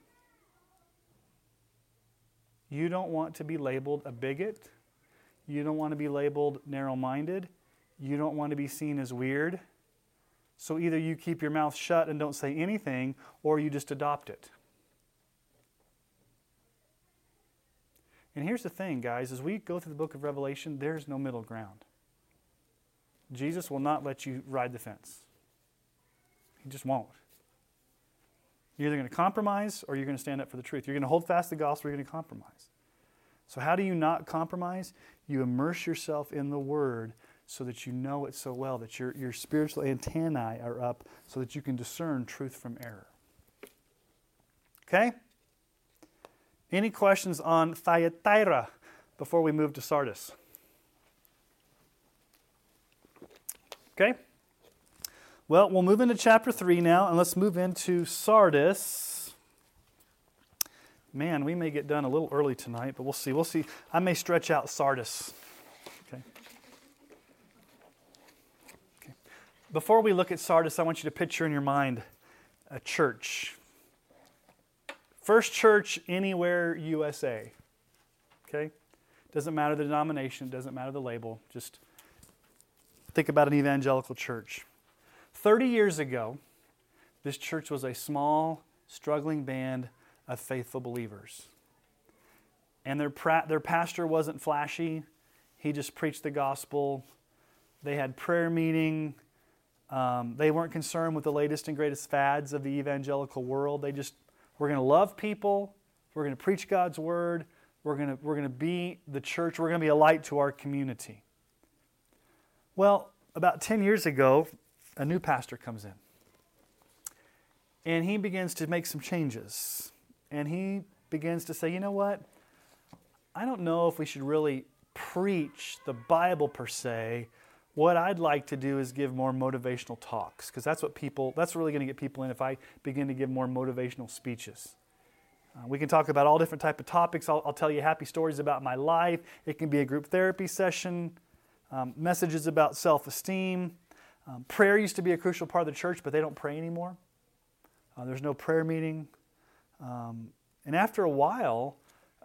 You don't want to be labeled a bigot. You don't want to be labeled narrow minded. You don't want to be seen as weird. So either you keep your mouth shut and don't say anything, or you just adopt it. And here's the thing, guys, as we go through the book of Revelation, there's no middle ground. Jesus will not let you ride the fence. He just won't. You're either going to compromise or you're going to stand up for the truth. You're going to hold fast the gospel or you're going to compromise. So, how do you not compromise? You immerse yourself in the Word so that you know it so well that your, your spiritual antennae are up so that you can discern truth from error. Okay? Any questions on Thyatira before we move to Sardis? Okay? Well, we'll move into chapter 3 now, and let's move into Sardis. Man, we may get done a little early tonight, but we'll see. We'll see. I may stretch out Sardis. Okay. okay. Before we look at Sardis, I want you to picture in your mind a church. First church anywhere USA. Okay? Doesn't matter the denomination, doesn't matter the label. Just think about an evangelical church. 30 years ago, this church was a small, struggling band of faithful believers. And their, pra- their pastor wasn't flashy, he just preached the gospel. They had prayer meeting. Um, they weren't concerned with the latest and greatest fads of the evangelical world. They just we're going to love people. We're going to preach God's word. We're going to, we're going to be the church. We're going to be a light to our community. Well, about 10 years ago, a new pastor comes in. And he begins to make some changes. And he begins to say, you know what? I don't know if we should really preach the Bible per se, what I'd like to do is give more motivational talks because that's what people, that's really going to get people in if I begin to give more motivational speeches. Uh, we can talk about all different type of topics. I'll, I'll, tell you happy stories about my life. It can be a group therapy session, um, messages about self-esteem. Um, prayer used to be a crucial part of the church, but they don't pray anymore. Uh, there's no prayer meeting. Um, and after a while,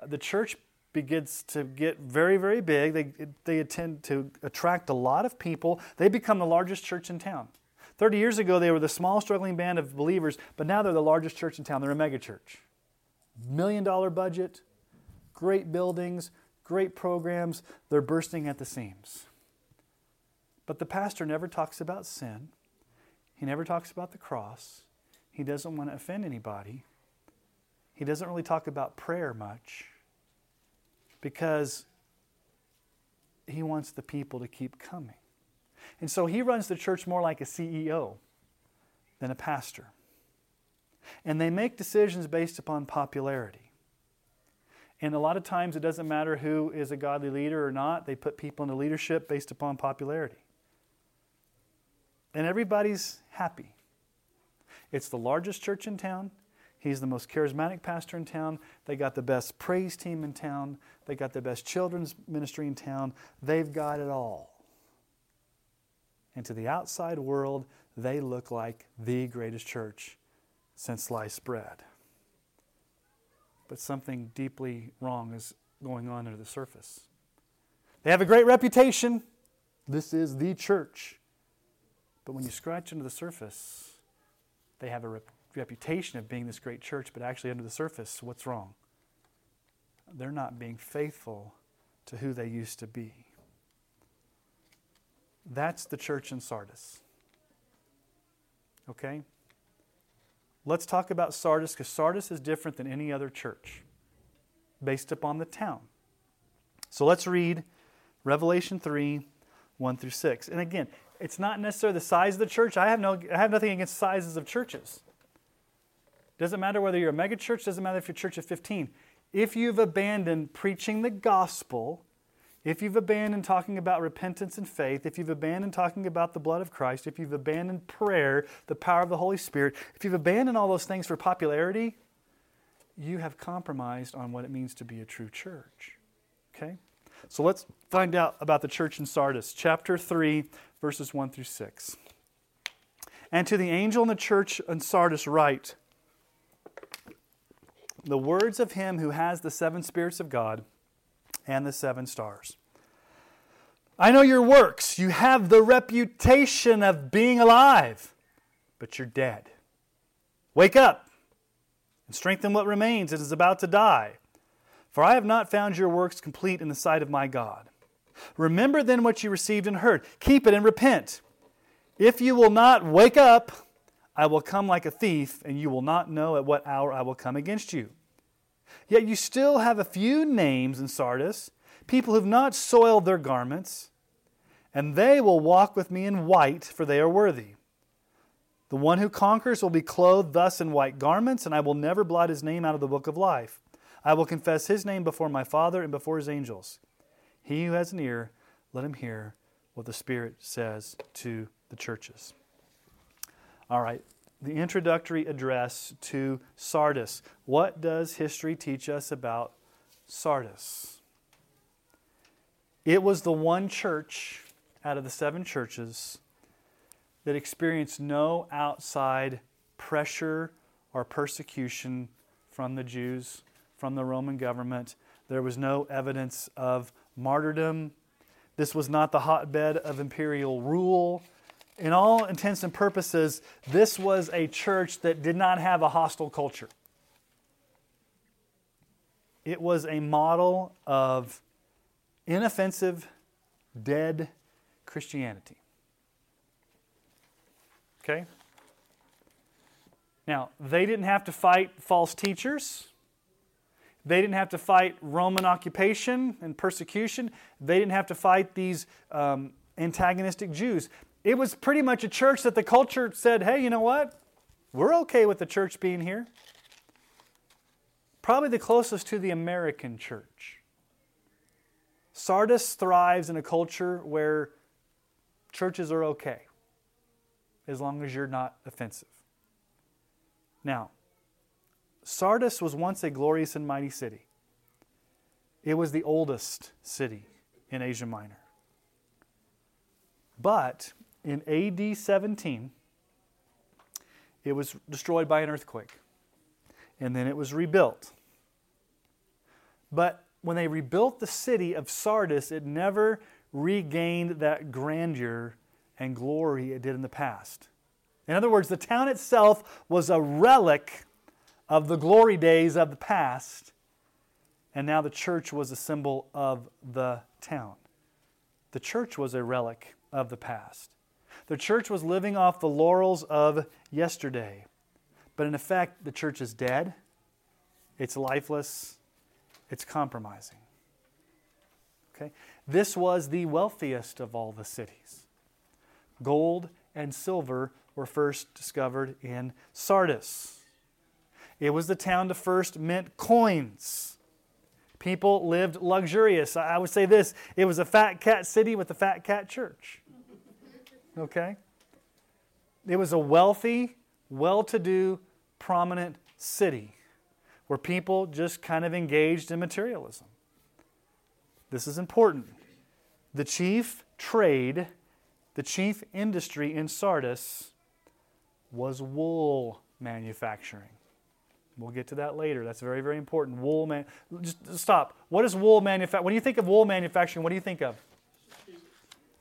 uh, the church begins to get very, very big. They, they tend to attract a lot of people. They become the largest church in town. 30 years ago, they were the small, struggling band of believers, but now they're the largest church in town. They're a megachurch. Million dollar budget, great buildings, great programs. They're bursting at the seams. But the pastor never talks about sin, he never talks about the cross. He doesn't want to offend anybody. He doesn't really talk about prayer much because he wants the people to keep coming. And so he runs the church more like a CEO than a pastor. And they make decisions based upon popularity. And a lot of times it doesn't matter who is a godly leader or not, they put people into leadership based upon popularity. And everybody's happy. It's the largest church in town. He's the most charismatic pastor in town. They got the best praise team in town. They got the best children's ministry in town. They've got it all. And to the outside world, they look like the greatest church since sliced bread. But something deeply wrong is going on under the surface. They have a great reputation. This is the church. But when you scratch under the surface, they have a reputation reputation of being this great church, but actually under the surface, what's wrong? They're not being faithful to who they used to be. That's the church in Sardis. Okay? Let's talk about Sardis because Sardis is different than any other church based upon the town. So let's read Revelation 3 1 through 6. And again, it's not necessarily the size of the church. I have, no, I have nothing against sizes of churches. Doesn't matter whether you're a megachurch, doesn't matter if you're a church of 15. If you've abandoned preaching the gospel, if you've abandoned talking about repentance and faith, if you've abandoned talking about the blood of Christ, if you've abandoned prayer, the power of the Holy Spirit, if you've abandoned all those things for popularity, you have compromised on what it means to be a true church. Okay? So let's find out about the church in Sardis, chapter 3, verses 1 through 6. And to the angel in the church in Sardis, write, the words of him who has the seven spirits of God and the seven stars. I know your works. You have the reputation of being alive, but you're dead. Wake up and strengthen what remains and is about to die. For I have not found your works complete in the sight of my God. Remember then what you received and heard. Keep it and repent. If you will not wake up, I will come like a thief, and you will not know at what hour I will come against you. Yet you still have a few names in Sardis, people who have not soiled their garments, and they will walk with me in white, for they are worthy. The one who conquers will be clothed thus in white garments, and I will never blot his name out of the book of life. I will confess his name before my Father and before his angels. He who has an ear, let him hear what the Spirit says to the churches. All right, the introductory address to Sardis. What does history teach us about Sardis? It was the one church out of the seven churches that experienced no outside pressure or persecution from the Jews, from the Roman government. There was no evidence of martyrdom. This was not the hotbed of imperial rule in all intents and purposes, this was a church that did not have a hostile culture. It was a model of inoffensive, dead Christianity. Okay? Now, they didn't have to fight false teachers. They didn't have to fight Roman occupation and persecution. They didn't have to fight these um, antagonistic Jews it was pretty much a church that the culture said, hey, you know what? We're okay with the church being here. Probably the closest to the American church. Sardis thrives in a culture where churches are okay as long as you're not offensive. Now, Sardis was once a glorious and mighty city. It was the oldest city in Asia Minor. But in AD 17, it was destroyed by an earthquake. And then it was rebuilt. But when they rebuilt the city of Sardis, it never regained that grandeur and glory it did in the past. In other words, the town itself was a relic of the glory days of the past, and now the church was a symbol of the town. The church was a relic of the past. The church was living off the laurels of yesterday. But in effect, the church is dead, it's lifeless, it's compromising. Okay? This was the wealthiest of all the cities. Gold and silver were first discovered in Sardis. It was the town to first mint coins. People lived luxurious. I would say this it was a fat cat city with a fat cat church. Okay? It was a wealthy, well to do, prominent city where people just kind of engaged in materialism. This is important. The chief trade, the chief industry in Sardis was wool manufacturing. We'll get to that later. That's very, very important. Wool man. Just stop. What is wool manufacturing? When you think of wool manufacturing, what do you think of?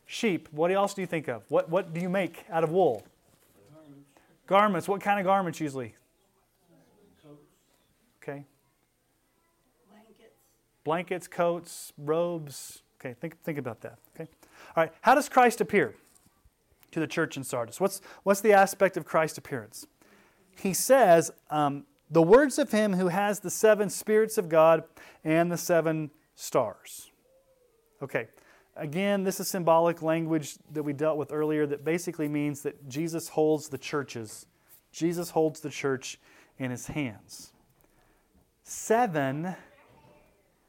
Sheep. What else do you think of? What, what do you make out of wool? Garments. garments. What kind of garments usually? Coats. Okay. Blankets. Blankets, coats, robes. Okay, think, think about that. Okay. All right. How does Christ appear to the church in Sardis? What's, what's the aspect of Christ's appearance? He says, um, the words of him who has the seven spirits of God and the seven stars. Okay. Again, this is symbolic language that we dealt with earlier that basically means that Jesus holds the churches. Jesus holds the church in his hands. Seven.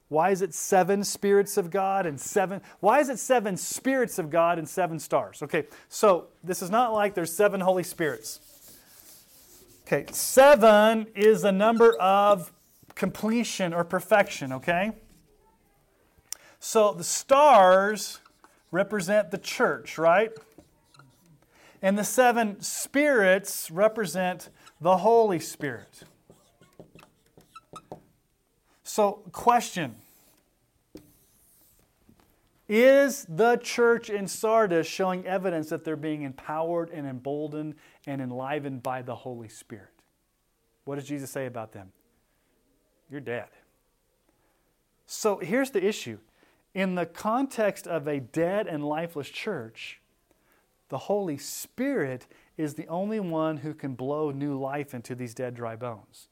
Why is it seven spirits of God and seven? Why is it seven spirits of God and seven stars? Okay, so this is not like there's seven Holy Spirits. Okay, seven is a number of completion or perfection, okay? So the stars represent the church, right? And the seven spirits represent the Holy Spirit. So, question Is the church in Sardis showing evidence that they're being empowered and emboldened and enlivened by the Holy Spirit? What does Jesus say about them? You're dead. So, here's the issue in the context of a dead and lifeless church, the Holy Spirit is the only one who can blow new life into these dead, dry bones.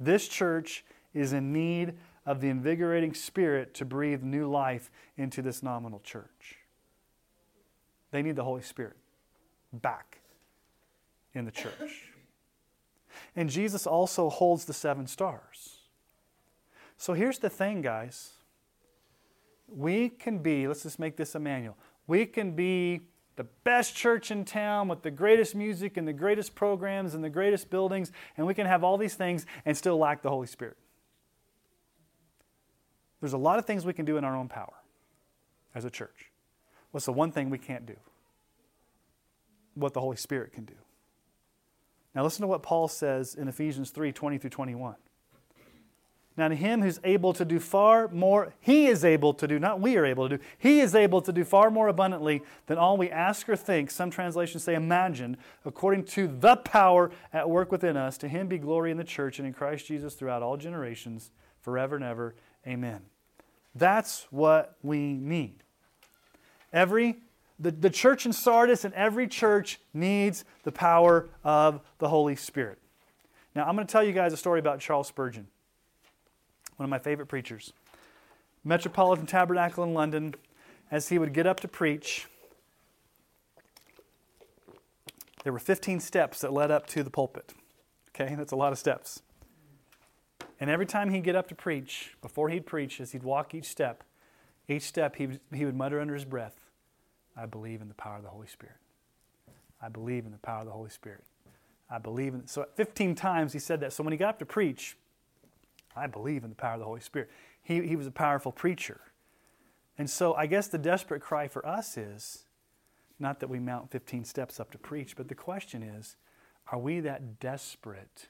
This church is in need of the invigorating Spirit to breathe new life into this nominal church. They need the Holy Spirit back in the church. And Jesus also holds the seven stars. So here's the thing, guys we can be, let's just make this Emmanuel, we can be the best church in town with the greatest music and the greatest programs and the greatest buildings, and we can have all these things and still lack the Holy Spirit. There's a lot of things we can do in our own power as a church. What's the one thing we can't do? What the Holy Spirit can do. Now, listen to what Paul says in Ephesians 3 20 through 21. Now, to him who's able to do far more, he is able to do, not we are able to do, he is able to do far more abundantly than all we ask or think. Some translations say imagine, according to the power at work within us. To him be glory in the church and in Christ Jesus throughout all generations, forever and ever. Amen. That's what we need. Every the, the church in Sardis and every church needs the power of the Holy Spirit. Now, I'm going to tell you guys a story about Charles Spurgeon one of my favorite preachers. Metropolitan Tabernacle in London, as he would get up to preach, there were 15 steps that led up to the pulpit. Okay, that's a lot of steps. And every time he'd get up to preach, before he'd preach, as he'd walk each step, each step he, he would mutter under his breath, I believe in the power of the Holy Spirit. I believe in the power of the Holy Spirit. I believe in. So 15 times he said that. So when he got up to preach, I believe in the power of the Holy Spirit. He, he was a powerful preacher. And so I guess the desperate cry for us is not that we mount 15 steps up to preach, but the question is are we that desperate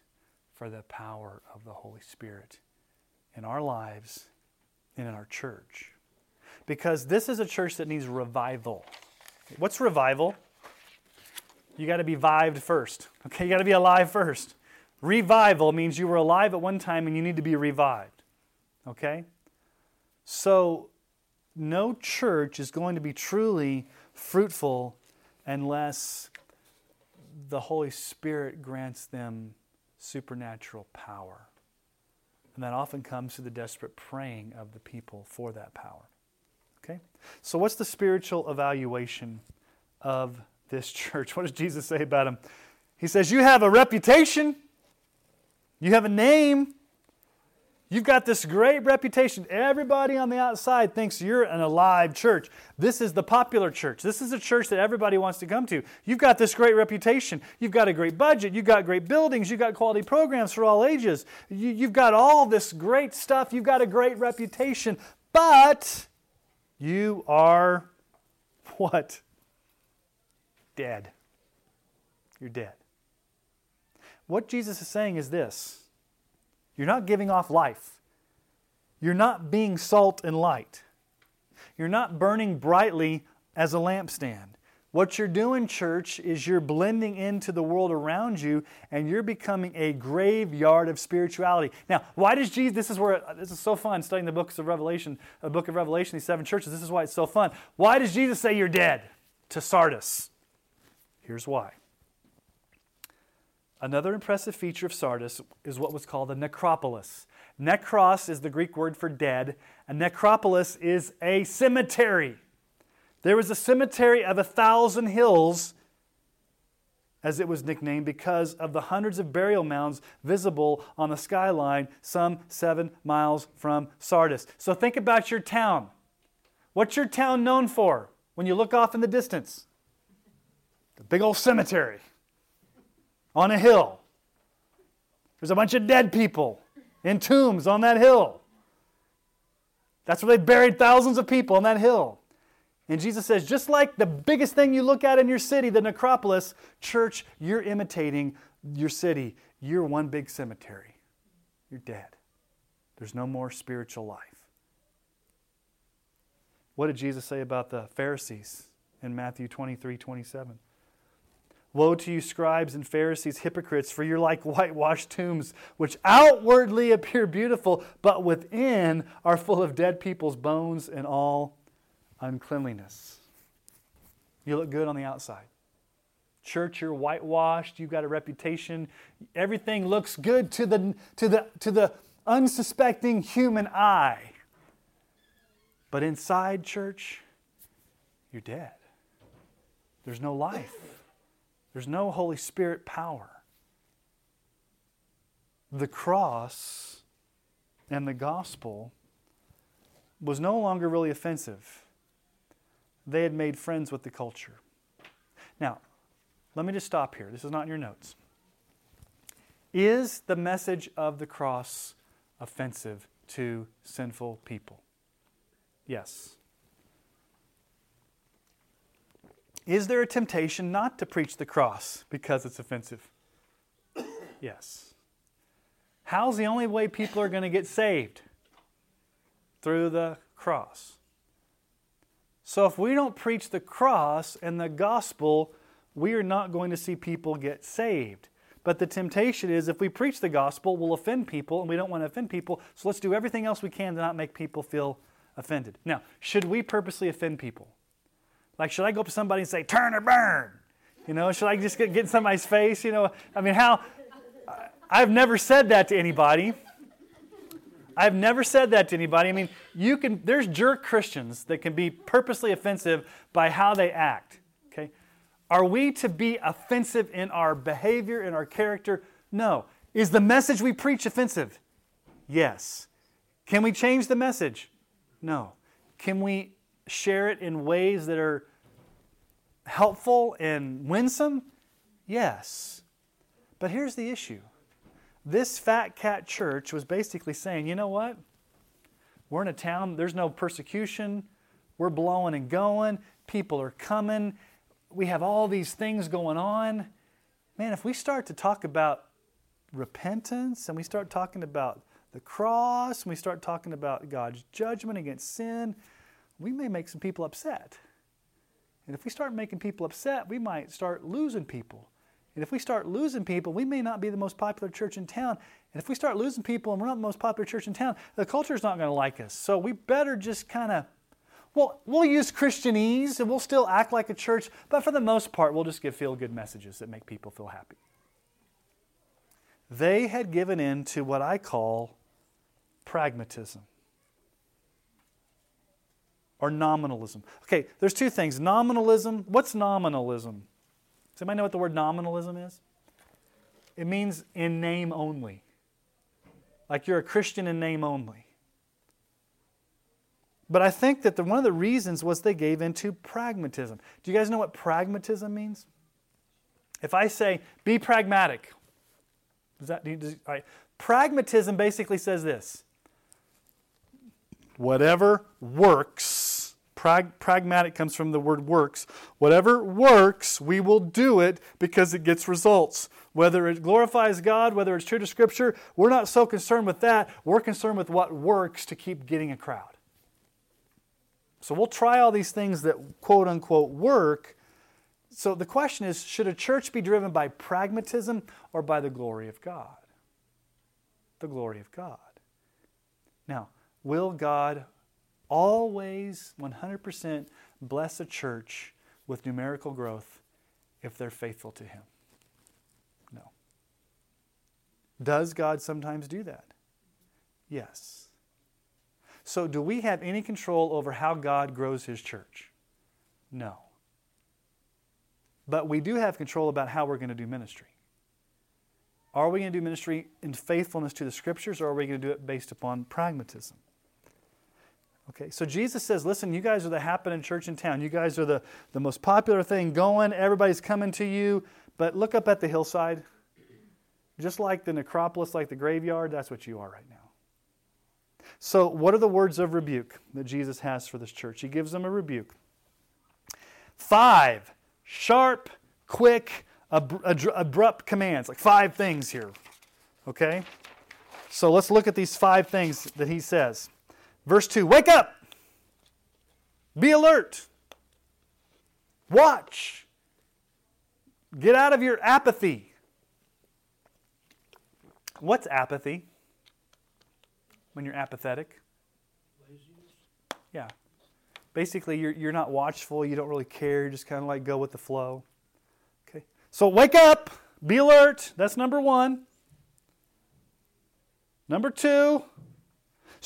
for the power of the Holy Spirit in our lives and in our church? Because this is a church that needs revival. What's revival? You got to be vived first. Okay, you got to be alive first. Revival means you were alive at one time and you need to be revived. Okay? So, no church is going to be truly fruitful unless the Holy Spirit grants them supernatural power. And that often comes through the desperate praying of the people for that power. Okay? So, what's the spiritual evaluation of this <laughs> church? What does Jesus say about them? He says, You have a reputation, you have a name, You've got this great reputation. Everybody on the outside thinks you're an alive church. This is the popular church. This is a church that everybody wants to come to. You've got this great reputation. You've got a great budget. You've got great buildings. You've got quality programs for all ages. You, have got all this great stuff. You've got a great reputation. But you are <laughs> what? Dead. You're dead. What Jesus is saying is this you're not giving off life. You're not being salt and light. You're not burning brightly as a lampstand. What you're doing, church, is you're blending into the world around you and you're becoming a graveyard of spirituality. Now, why does Jesus, this is where, this is so fun studying the books of Revelation, the book of Revelation, these seven churches. This is why it's so fun. Why does Jesus say you're dead to Sardis? Here's why. Another impressive feature of Sardis is what was called a necropolis. Necros is the Greek word for dead, and necropolis is a cemetery. There was a cemetery of a thousand hills, as it was nicknamed, because of the hundreds of burial mounds visible on the skyline some seven miles from Sardis. So think about your town. What's your town known for when you look off in the distance? The big old cemetery on a hill. There's a bunch of dead people in tombs on that hill. That's where they buried thousands of people on that hill. And Jesus says, just like the biggest thing you look at in your city, the necropolis, church, you're imitating your city. You're one big cemetery. You're dead. There's no more spiritual life. What did Jesus say about the Pharisees in Matthew 23 27? Woe to you, scribes and Pharisees, hypocrites, for you're like whitewashed tombs, which outwardly appear beautiful, but within are full of dead people's bones and all uncleanliness. You look good on the outside. Church, you're whitewashed, you've got a reputation, everything looks good to the, to the, to the unsuspecting human eye. But inside, church, you're dead. There's no life. There's no Holy Spirit power. The cross and the gospel was no longer really offensive. They had made friends with the culture. Now, let me just stop here. This is not in your notes. Is the message of the cross offensive to sinful people? Yes. Is there a temptation not to preach the cross because it's offensive? yes. How's the only way people are going to get saved? Through the cross. So if we don't preach the cross and the gospel, we are not going to see people get saved. But the temptation is if we preach the gospel, we'll offend people, and we don't want to offend people, so let's do everything else we can to not make people feel offended. Now, should we purposely offend people? Like, should I go up to somebody and say, turn or burn? You know, should I just get, in somebody's face? You know, I mean, how? I've never said that to anybody. I've never said that to anybody. I mean, you can, there's jerk Christians that can be purposely offensive by how they act. Okay? Are we to be offensive in our behavior, in our character? No. Is the message we preach offensive? Yes. Can we change the message? No. Can we share it in ways that are helpful and winsome? Yes. But here's the issue this fat cat church was basically saying, you know what? We're in a town, there's no persecution, we're blowing and going, people are coming, we have all these things going on. Man, if we start to talk about repentance and we start talking about the cross and we start talking about God's judgment against sin, we may make some people upset. And if we start making people upset, we might start losing people. And if we start losing people, we may not be the most popular church in town. And if we start losing people and we're not the most popular church in town, the culture's not going to like us. So we better just kind of, well, we'll use Christianese and we'll still act like a church, but for the most part, we'll just give feel good messages that make people feel happy. They had given in to what I call pragmatism or nominalism. Okay, there's two things. Nominalism, what's nominalism? Does anybody know what the word nominalism is? It means in name only. Like you're a Christian in name only. But I think that the, one of the reasons was they gave into pragmatism. Do you guys know what pragmatism means? If I say, be pragmatic, does that, does, right. Pragmatism basically says this whatever works, prag- pragmatic comes from the word works, whatever works, we will do it because it gets results. Whether it glorifies God, whether it's true to Scripture, we're not so concerned with that. We're concerned with what works to keep getting a crowd. So we'll try all these things that quote unquote work. So the question is should a church be driven by pragmatism or by the glory of God? The glory of God. Now, Will God always 100% bless a church with numerical growth if they're faithful to Him? No. Does God sometimes do that? Yes. So, do we have any control over how God grows His church? No. But we do have control about how we're going to do ministry. Are we going to do ministry in faithfulness to the scriptures or are we going to do it based upon pragmatism? Okay, so Jesus says, listen, you guys are the happening church in town. You guys are the, the most popular thing going. Everybody's coming to you. But look up at the hillside. Just like the necropolis, like the graveyard, that's what you are right now. So, what are the words of rebuke that Jesus has for this church? He gives them a rebuke. Five sharp, quick, abrupt commands, like five things here. Okay? So, let's look at these five things that he says. Verse 2 Wake up! Be alert! Watch! Get out of your apathy. What's apathy? When you're apathetic? Yeah. Basically, you're, you're not watchful, you don't really care, you just kind of like go with the flow. Okay. So wake up, be alert. That's number one. Number two,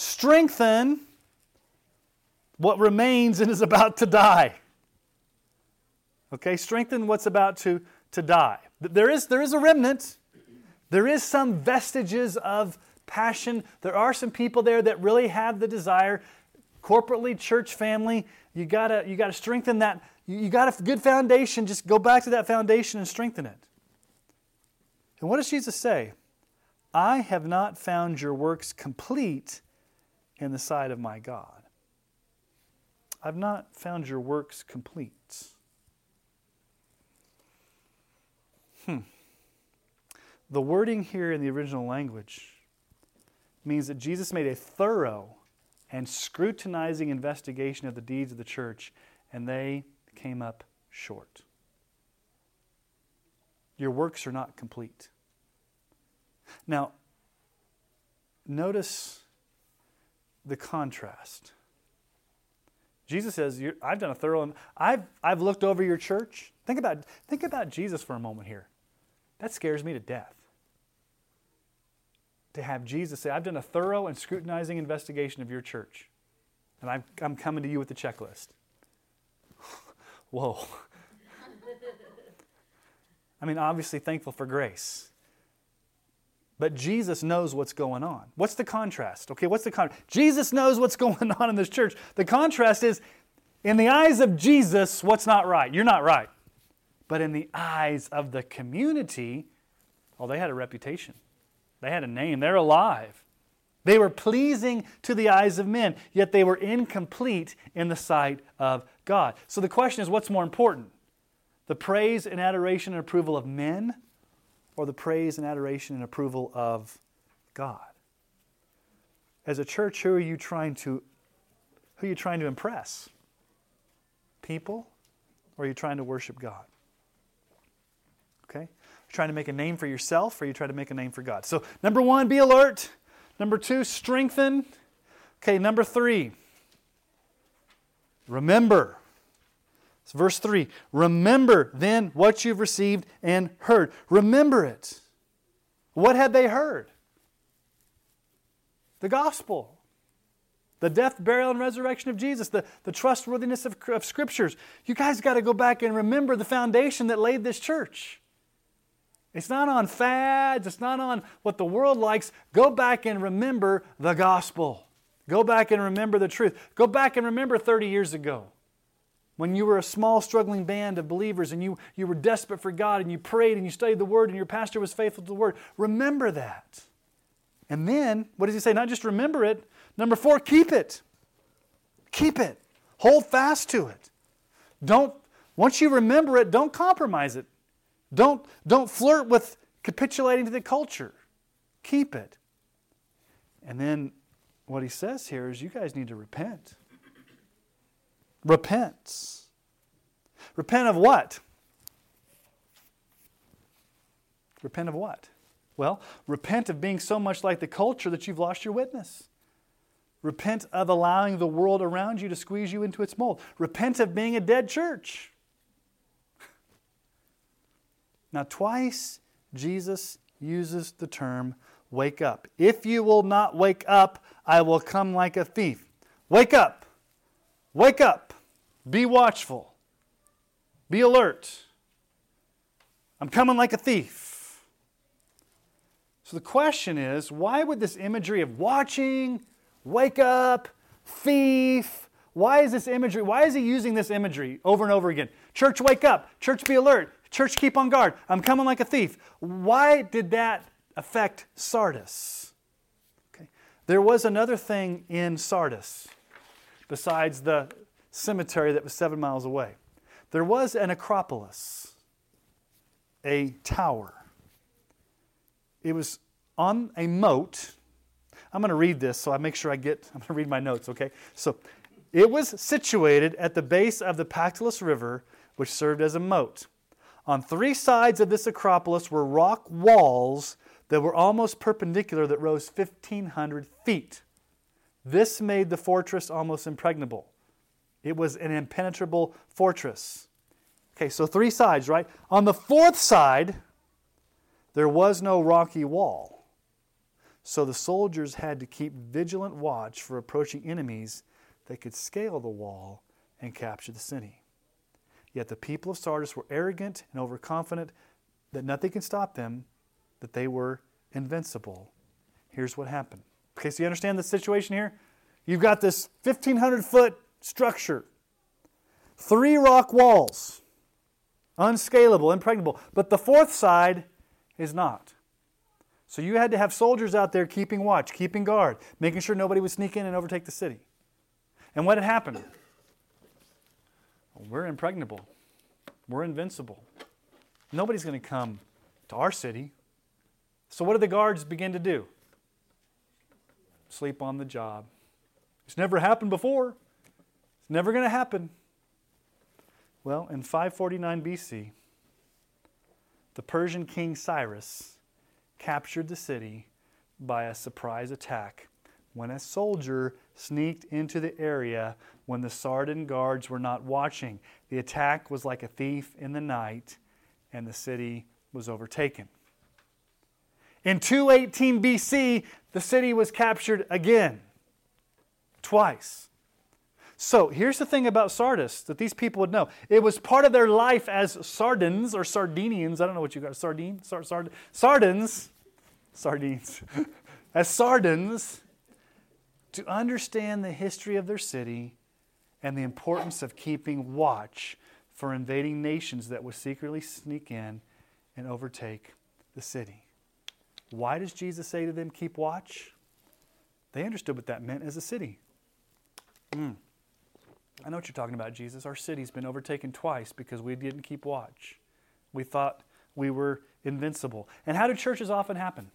strengthen what remains and is about to die. Okay, strengthen what's about to, to die. There is, there is a remnant, there is some vestiges of passion. There are some people there that really have the desire. Corporately, church family, you gotta, you gotta strengthen that. You got a good foundation, just go back to that foundation and strengthen it. And what does Jesus say? I have not found your works complete in the sight of my God. I've not found your works complete. Hmm. The wording here in the original language means that Jesus made a thorough and scrutinizing investigation of the deeds of the church, and they came up short. Your works are not complete. Now, notice the contrast. Jesus says, I've done a thorough, I've, I've looked over your church. Think about, think about Jesus for a moment here. That scares me to death. To have Jesus say, I've done a thorough and scrutinizing investigation of your church, and I'm, I'm coming to you with the checklist. <laughs> Whoa. <laughs> I mean, obviously thankful for grace. But Jesus knows what's going on. What's the contrast? Okay, what's the contrast? Jesus knows what's <laughs> going on in this church. The contrast is In the eyes of Jesus, what's not right? You're not right. But in the eyes of the community, well, they had a reputation. They had a name. They're alive. They were pleasing to the eyes of men, yet they were incomplete in the sight of God. So the question is what's more important? The praise and adoration and approval of men, or the praise and adoration and approval of God? As a church, who are you trying to who are you trying to impress? People, or are you trying to worship God? Okay? trying to make a name for yourself, or you try to make a name for God? So, number one, be alert. Number two, strengthen. Okay, number three, remember. It's verse 3. Remember then what you've received and heard. Remember it. What had they heard? The gospel. The death, burial, and resurrection of Jesus, the, the trustworthiness of, of scriptures. You guys got to go back and remember the foundation that laid this church. It's not on fads, it's not on what the world likes. Go back and remember the gospel. Go back and remember the truth. Go back and remember 30 years ago when you were a small, struggling band of believers and you, you were desperate for God and you prayed and you studied the Word and your pastor was faithful to the Word. Remember that. And then, what does he say? Not just remember it. Number four, keep it. Keep it. Hold fast to it. Don't, once you remember it, don't compromise it. Don't, don't flirt with capitulating to the culture. Keep it. And then what he says here is you guys need to repent. Repent. Repent of what? Repent of what? Well, repent of being so much like the culture that you've lost your witness. Repent of allowing the world around you to squeeze you into its mold. Repent of being a dead church. <laughs> Now, twice Jesus uses the term wake up. If you will not wake up, I will come like a thief. Wake up! Wake up! Be watchful. Be alert. I'm coming like a thief. So the question is why would this imagery of watching, wake up, thief, why is this imagery, why is he using this imagery over and over again? Church, wake up. Church, be alert. Church, keep on guard. I'm coming like a thief. Why did that affect Sardis? Okay. There was another thing in Sardis besides the cemetery that was seven miles away. There was an Acropolis, a tower. It was on a moat. I'm going to read this so I make sure I get, <laughs> I'm going to read my notes, okay? So it was situated at the base of the Pactolus River, which served as a moat. On three sides of this Acropolis were rock walls that were almost perpendicular that rose 1,500 feet. This made the fortress almost impregnable. It was an impenetrable fortress. Okay, so three sides, right? On the fourth side, there was no rocky wall. So the soldiers had to keep vigilant watch for approaching enemies that could scale the wall and capture the city. Yet the people of Sardis were arrogant and overconfident that nothing can stop them, that they were invincible. Here's what happened. Okay, so you understand the situation here? You've got this 1,500 foot structure, three rock walls, unscalable, impregnable, but the fourth side is not. So you had to have soldiers out there keeping watch, keeping guard, making sure nobody would sneak in and overtake the city. And what had happened? We're impregnable. We're invincible. Nobody's going to come to our city. So, what do the guards begin to do? Sleep on the job. It's never happened before. Never going to happen. Well, in 549 BC, the Persian king Cyrus captured the city by a surprise attack when a soldier sneaked into the area when the Sardan guards were not watching. The attack was like a thief in the night, and the city was overtaken. In 218 BC, the city was captured again, twice. So here's the thing about Sardis that these people would know. It was part of their life as Sardins or Sardinians. I don't know what you got. Sardine? Sard, sard, sardins. Sardines. <laughs> as Sardins to understand the history of their city and the importance of keeping watch for invading nations that would secretly sneak in and overtake the city. Why does Jesus say to them, Keep watch? They understood what that meant as a city. Mm. I know what you're talking about, Jesus. Our city's been overtaken twice because we didn't keep watch. We thought we were invincible. And how do churches often happen?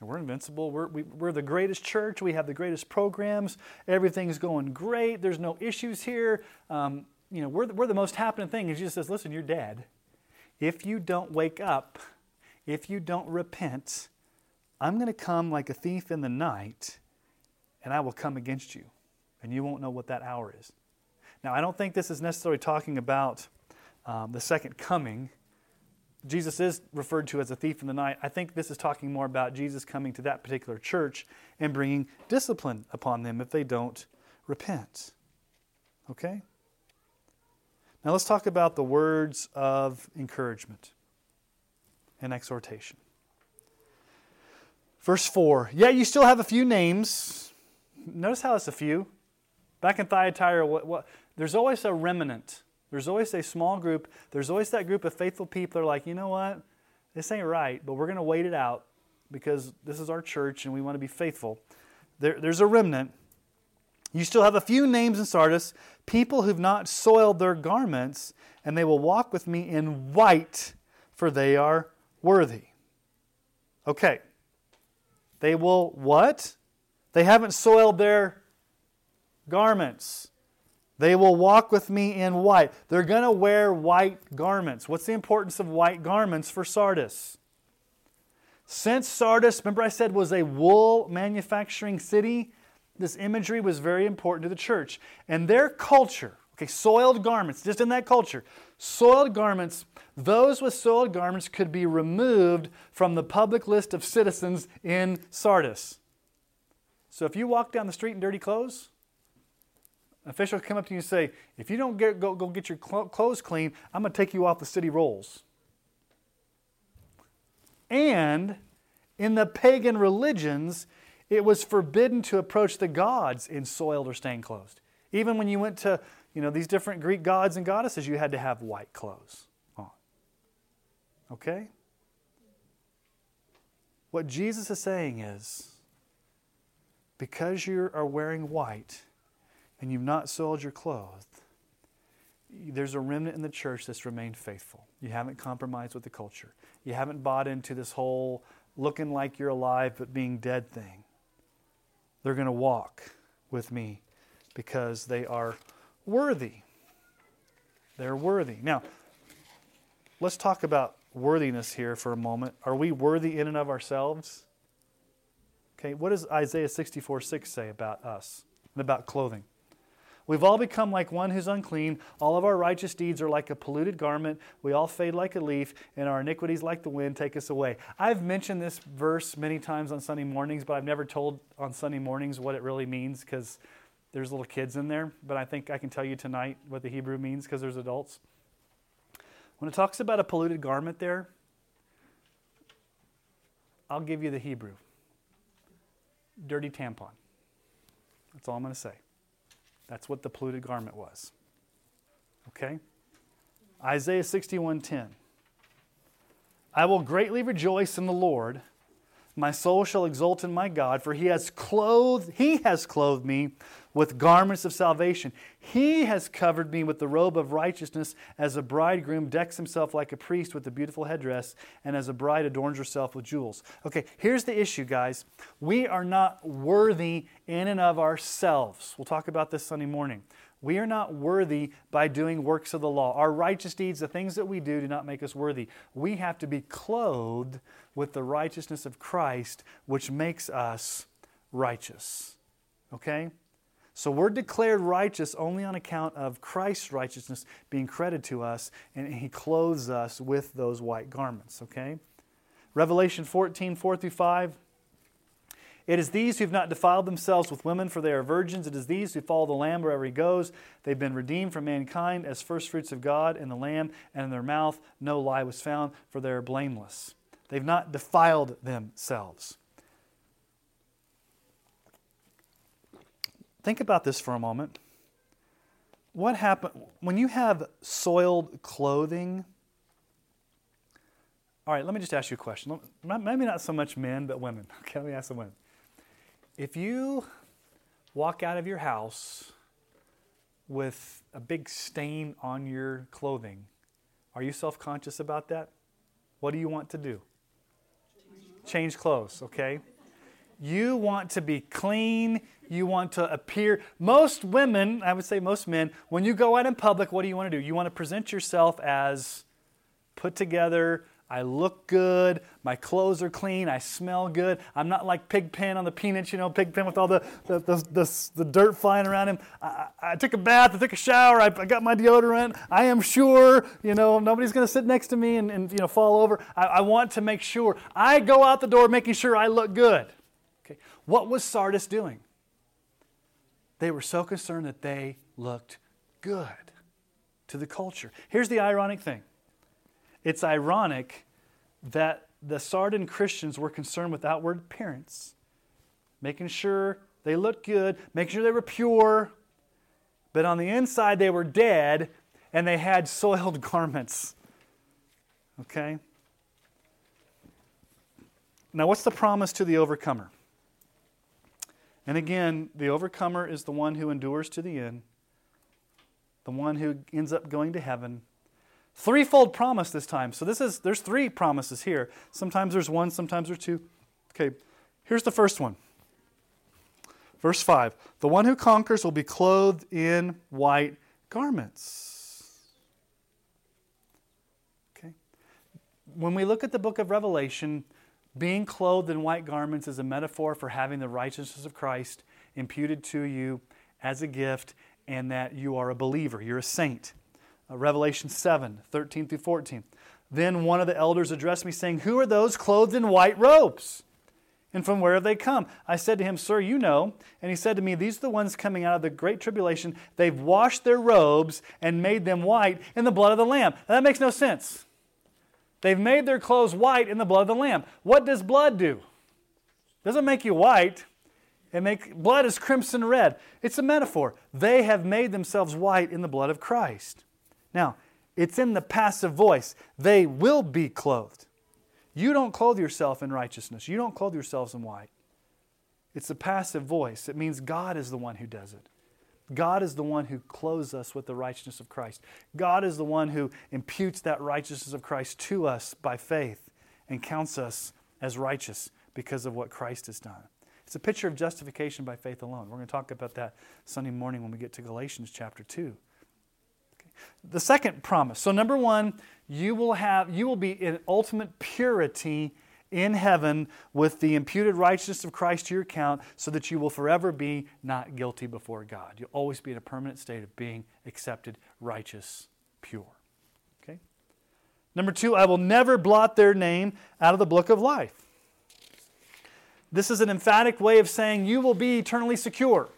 We're invincible. We're, we, we are the greatest church. We have the greatest programs. Everything's going great. There's no issues here. Um, you know, we're the, we're the most happening thing. And Jesus says, listen, you're dead. If you don't wake up, if you don't repent, I'm going to come like a thief in the night, and I will come against you, and you won't know what that hour is. Now, I don't think this is necessarily talking about um, the second coming. Jesus is referred to as a thief in the night. I think this is talking more about Jesus coming to that particular church and bringing discipline upon them if they don't repent. Okay? Now let's talk about the words of encouragement and exhortation. Verse 4 Yeah, you still have a few names. Notice how it's a few. Back in Thyatira, what, what, there's always a remnant. There's always a small group. There's always that group of faithful people that are like, you know what? This ain't right, but we're going to wait it out because this is our church and we want to be faithful. There, there's a remnant. You still have a few names in Sardis, people who've not soiled their garments, and they will walk with me in white, for they are worthy. Okay. They will what? They haven't soiled their garments. They will walk with me in white. They're going to wear white garments. What's the importance of white garments for Sardis? Since Sardis, remember I said, was a wool manufacturing city, this imagery was very important to the church. And their culture, okay, soiled garments, just in that culture, soiled garments, those with soiled garments could be removed from the public list of citizens in Sardis. So if you walk down the street in dirty clothes, an official come up to you and say, if you don't get, go, go get your clothes clean, I'm going to take you off the city rolls. And in the pagan religions, it was forbidden to approach the gods in soiled or stained clothes. Even when you went to you know, these different Greek gods and goddesses, you had to have white clothes on. Okay? What Jesus is saying is because you are wearing white, and you've not soiled your clothes, there's a remnant in the church that's remained faithful. You haven't compromised with the culture. You haven't bought into this whole looking like you're alive but being dead thing. They're going to walk with me because they are worthy. They're worthy. Now, let's talk about worthiness here for a moment. Are we worthy in and of ourselves? Okay, what does Isaiah 64 6 say about us and about clothing? We've all become like one who's unclean. All of our righteous deeds are like a polluted garment. We all fade like a leaf, and our iniquities, like the wind, take us away. I've mentioned this verse many times on Sunday mornings, but I've never told on Sunday mornings what it really means because there's little kids in there. But I think I can tell you tonight what the Hebrew means because there's adults. When it talks about a polluted garment there, I'll give you the Hebrew dirty tampon. That's all I'm going to say. That's what the polluted garment was. Okay? Isaiah 61:10. I will greatly rejoice in the Lord. My soul shall exult in my God, for he has clothed he has clothed me with garments of salvation. He has covered me with the robe of righteousness, as a bridegroom decks himself like a priest with a beautiful headdress, and as a bride adorns herself with jewels. Okay, here's the issue, guys. We are not worthy in and of ourselves. We'll talk about this Sunday morning. We are not worthy by doing works of the law. Our righteous deeds, the things that we do, do not make us worthy. We have to be clothed with the righteousness of Christ, which makes us righteous. Okay? So we're declared righteous only on account of Christ's righteousness being credited to us, and He clothes us with those white garments, okay? Revelation 14, 4 through 5. It is these who have not defiled themselves with women, for they are virgins. It is these who follow the Lamb wherever he goes. They've been redeemed from mankind as firstfruits of God and the Lamb, and in their mouth no lie was found, for they are blameless. They've not defiled themselves. Think about this for a moment. what happened when you have soiled clothing? All right, let me just ask you a question. Maybe not so much men, but women. <laughs> Okay, let me ask the women. If you walk out of your house with a big stain on your clothing, are you self conscious about that? What do you want to do? Change clothes, okay? You want to be clean. You want to appear. Most women, I would say most men, when you go out in public, what do you want to do? You want to present yourself as put together, I look good. My clothes are clean. I smell good. I'm not like Pigpen on the Peanuts, you know, Pigpen with all the, the, the, the, the dirt flying around him. I, I, took a bath. I took a shower. I, I, got my deodorant. I am sure, you know, nobody's going to sit next to me and, and, you know, fall over. I, I want to make sure. I go out the door making sure I look good. Okay. What was Sardis doing? They were so concerned that they looked good to the culture. Here's the ironic thing it's ironic that the Sardin Christians were concerned with outward appearance, making sure they looked good, making sure they were pure, but on the inside they were dead and they had <laughs> soiled garments. Okay? Now, what's the promise to the overcomer? And again, the overcomer is the one who endures to the end, the one who ends up going to heaven Threefold promise this time. So this is there's three promises here. Sometimes there's one, sometimes there's two. Okay, here's the first one. Verse 5 The one who conquers will be clothed in white garments. Okay. When we look at the book of Revelation, being clothed in white garments is a metaphor for having the righteousness of Christ imputed to you as a gift and that you are a believer, you're a saint. Uh, Revelation 7 13 through 14. Then one of the elders addressed me, saying, Who are those clothed in white robes? And from where have they come? I said to him, Sir, you know. And he said to me, These are the ones coming out of the great tribulation. They've washed their robes and made them white in the blood of the Lamb. Now, that makes no sense. They've made their clothes white in the blood of the Lamb. What does blood do? It doesn't make you white. It make blood is crimson red. It's a metaphor. They have made themselves white in the blood of Christ. Now, it's in the passive voice. They will be clothed. You don't clothe yourself in righteousness. You don't clothe yourselves in white. It's the passive voice. It means God is the one who does it. God is the one who clothes us with the righteousness of Christ. God is the one who imputes that righteousness of Christ to us by faith and counts us as righteous because of what Christ has done. It's a picture of justification by faith alone. We're going to talk about that Sunday morning when we get to Galatians chapter 2. The second promise. So number 1, you will have you will be in ultimate purity in heaven with the imputed righteousness of Christ to your account so that you will forever be not guilty before God. You'll always be in a permanent state of being accepted, righteous, pure. Okay? Number 2, I will never blot their name out of the book of life. This is an emphatic way of saying you will be eternally secure.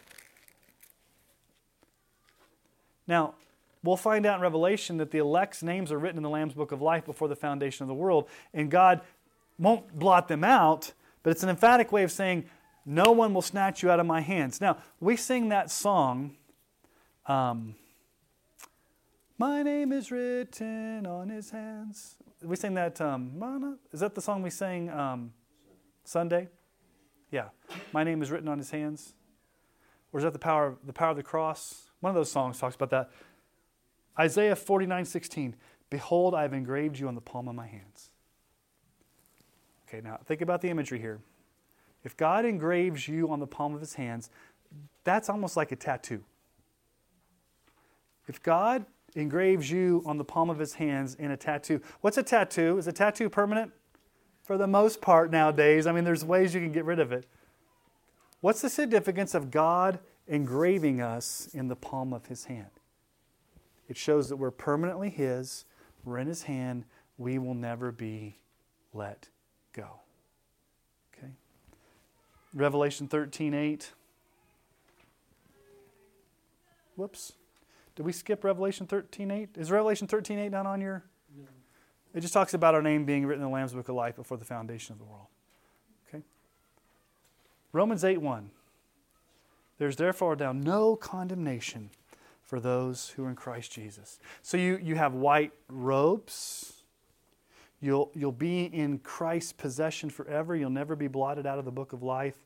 Now, We'll find out in Revelation that the elect's names are written in the Lamb's Book of Life before the foundation of the world, and God won't blot them out, but it's an emphatic way of saying, No one will snatch you out of my hands. Now, we sing that song, um, My name is written on his hands. We sing that, um, is that the song we sang um, Sunday? Yeah. My name is written on his hands. Or is that the power, of the power of the cross? One of those songs talks about that. Isaiah 49 16. Behold, I have engraved you on the palm of my hands. Okay, now think about the imagery here. If God engraves you on the palm of his hands, that's almost like a tattoo. If God engraves you on the palm of his hands in a tattoo, what's a tattoo? Is a tattoo permanent? For the most part nowadays. I mean, there's ways you can get rid of it. What's the significance of God engraving us in the palm of his hand? It shows that we're permanently His, we're in His hand, we will never be let go. Okay? Revelation 13 8. Whoops. Did we skip Revelation 13 8? Is Revelation 13 8 not on your? No. It just talks about our name being written in the Lamb's Book of Life before the foundation of the world. Okay? Romans 8 1. There's therefore now no condemnation for those who are in Christ Jesus. So you, you have white robes. You'll, you'll be in Christ's possession forever. You'll never be blotted out of the book of life.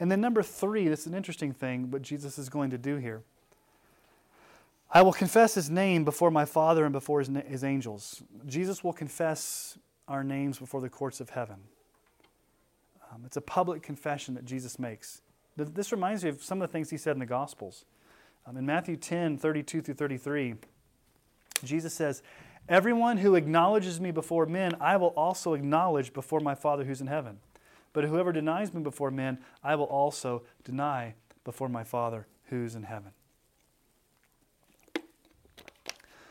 And then, number three, this is an interesting thing, what Jesus is going to do here. I will confess his name before my Father and before his, his angels. Jesus will confess our names before the courts of heaven. Um, it's a public confession that Jesus makes. This reminds me of some of the things he said in the Gospels. Um, in Matthew 10 32 through 33, Jesus says, Everyone who acknowledges me before men, I will also acknowledge before my Father who's in heaven. But whoever denies me before men, I will also deny before my Father who's in heaven.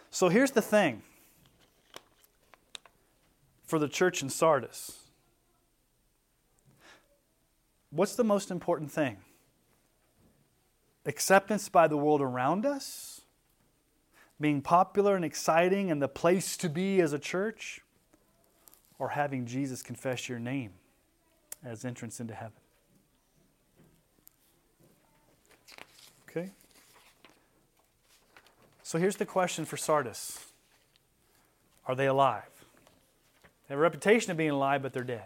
So here's the thing for the church in Sardis. What's the most important thing? Acceptance by the world around us? Being popular and exciting and the place to be as a church? Or having Jesus confess your name as entrance into heaven? Okay? So here's the question for Sardis Are they alive? They have a reputation of being alive, but they're dead.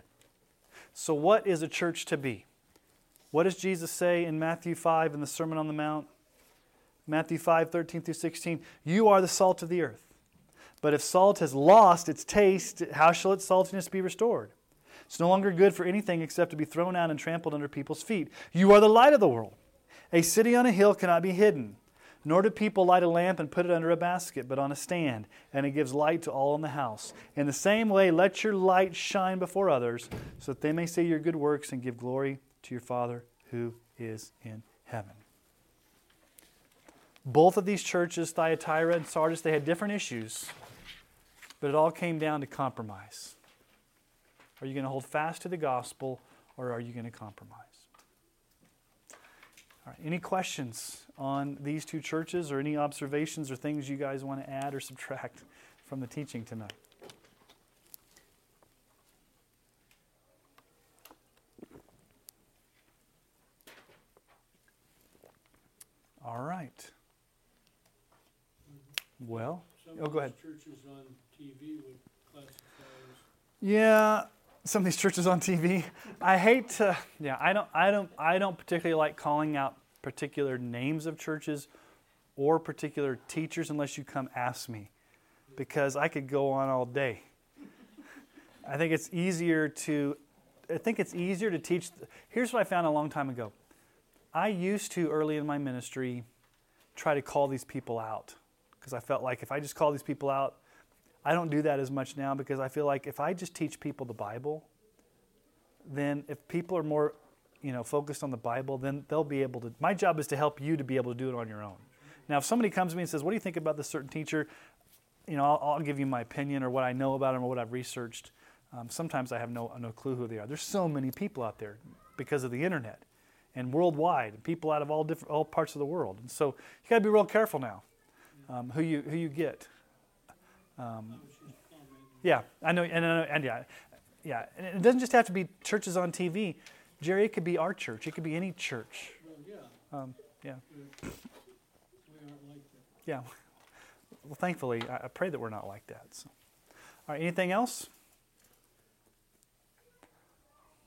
So, what is a church to be? What does Jesus say in Matthew 5 in the Sermon on the Mount? Matthew 5, 13 through 16. You are the salt of the earth. But if salt has lost its taste, how shall its saltiness be restored? It's no longer good for anything except to be thrown out and trampled under people's feet. You are the light of the world. A city on a hill cannot be hidden. Nor do people light a lamp and put it under a basket, but on a stand, and it gives light to all in the house. In the same way, let your light shine before others, so that they may see your good works and give glory to your Father who is in heaven. Both of these churches, Thyatira and Sardis, they had different issues, but it all came down to compromise. Are you going to hold fast to the gospel, or are you going to compromise? All right, any questions on these two churches or any observations or things you guys want to add or subtract from the teaching tonight? All right. Well, Some oh, go ahead. churches on TV would classify as Yeah, some of these churches on TV. I hate to. Yeah, I don't. I don't. I don't particularly like calling out particular names of churches or particular teachers unless you come ask me, because I could go on all day. I think it's easier to. I think it's easier to teach. Here's what I found a long time ago. I used to early in my ministry try to call these people out because I felt like if I just call these people out, I don't do that as much now because I feel like if I just teach people the Bible, then if people are more, you know, focused on the Bible, then they'll be able to. My job is to help you to be able to do it on your own. Now, if somebody comes to me and says, "What do you think about this certain teacher?" You know, I'll, I'll give you my opinion or what I know about them or what I've researched. Um, sometimes I have no no clue who they are. There's so many people out there because of the internet and worldwide, people out of all different all parts of the world. And so you got to be real careful now um, who you who you get. Um, yeah, I know, and, and, and yeah, yeah, and it doesn't just have to be churches on TV. Jerry, it could be our church. It could be any church. Yeah, Um, yeah, yeah. Well, thankfully, I, I pray that we're not like that. So. All right, anything else?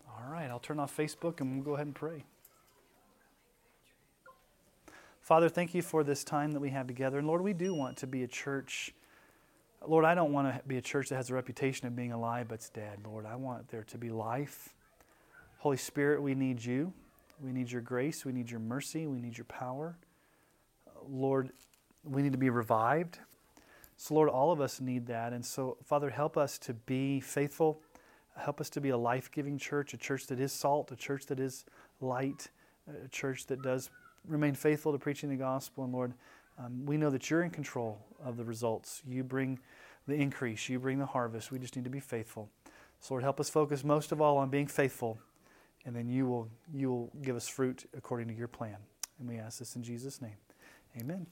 All right, I'll turn off Facebook and we'll go ahead and pray. Father, thank you for this time that we have together. And Lord, we do want to be a church. Lord, I don't want to be a church that has a reputation of being alive but's dead. Lord, I want there to be life. Holy Spirit, we need you. We need your grace. We need your mercy. We need your power. Lord, we need to be revived. So, Lord, all of us need that. And so, Father, help us to be faithful. Help us to be a life giving church, a church that is salt, a church that is light, a church that does remain faithful to preaching the gospel. And Lord, um, we know that you're in control of the results. You bring the increase, you bring the harvest. We just need to be faithful. So, Lord, help us focus most of all on being faithful, and then you will, you will give us fruit according to your plan. And we ask this in Jesus' name. Amen.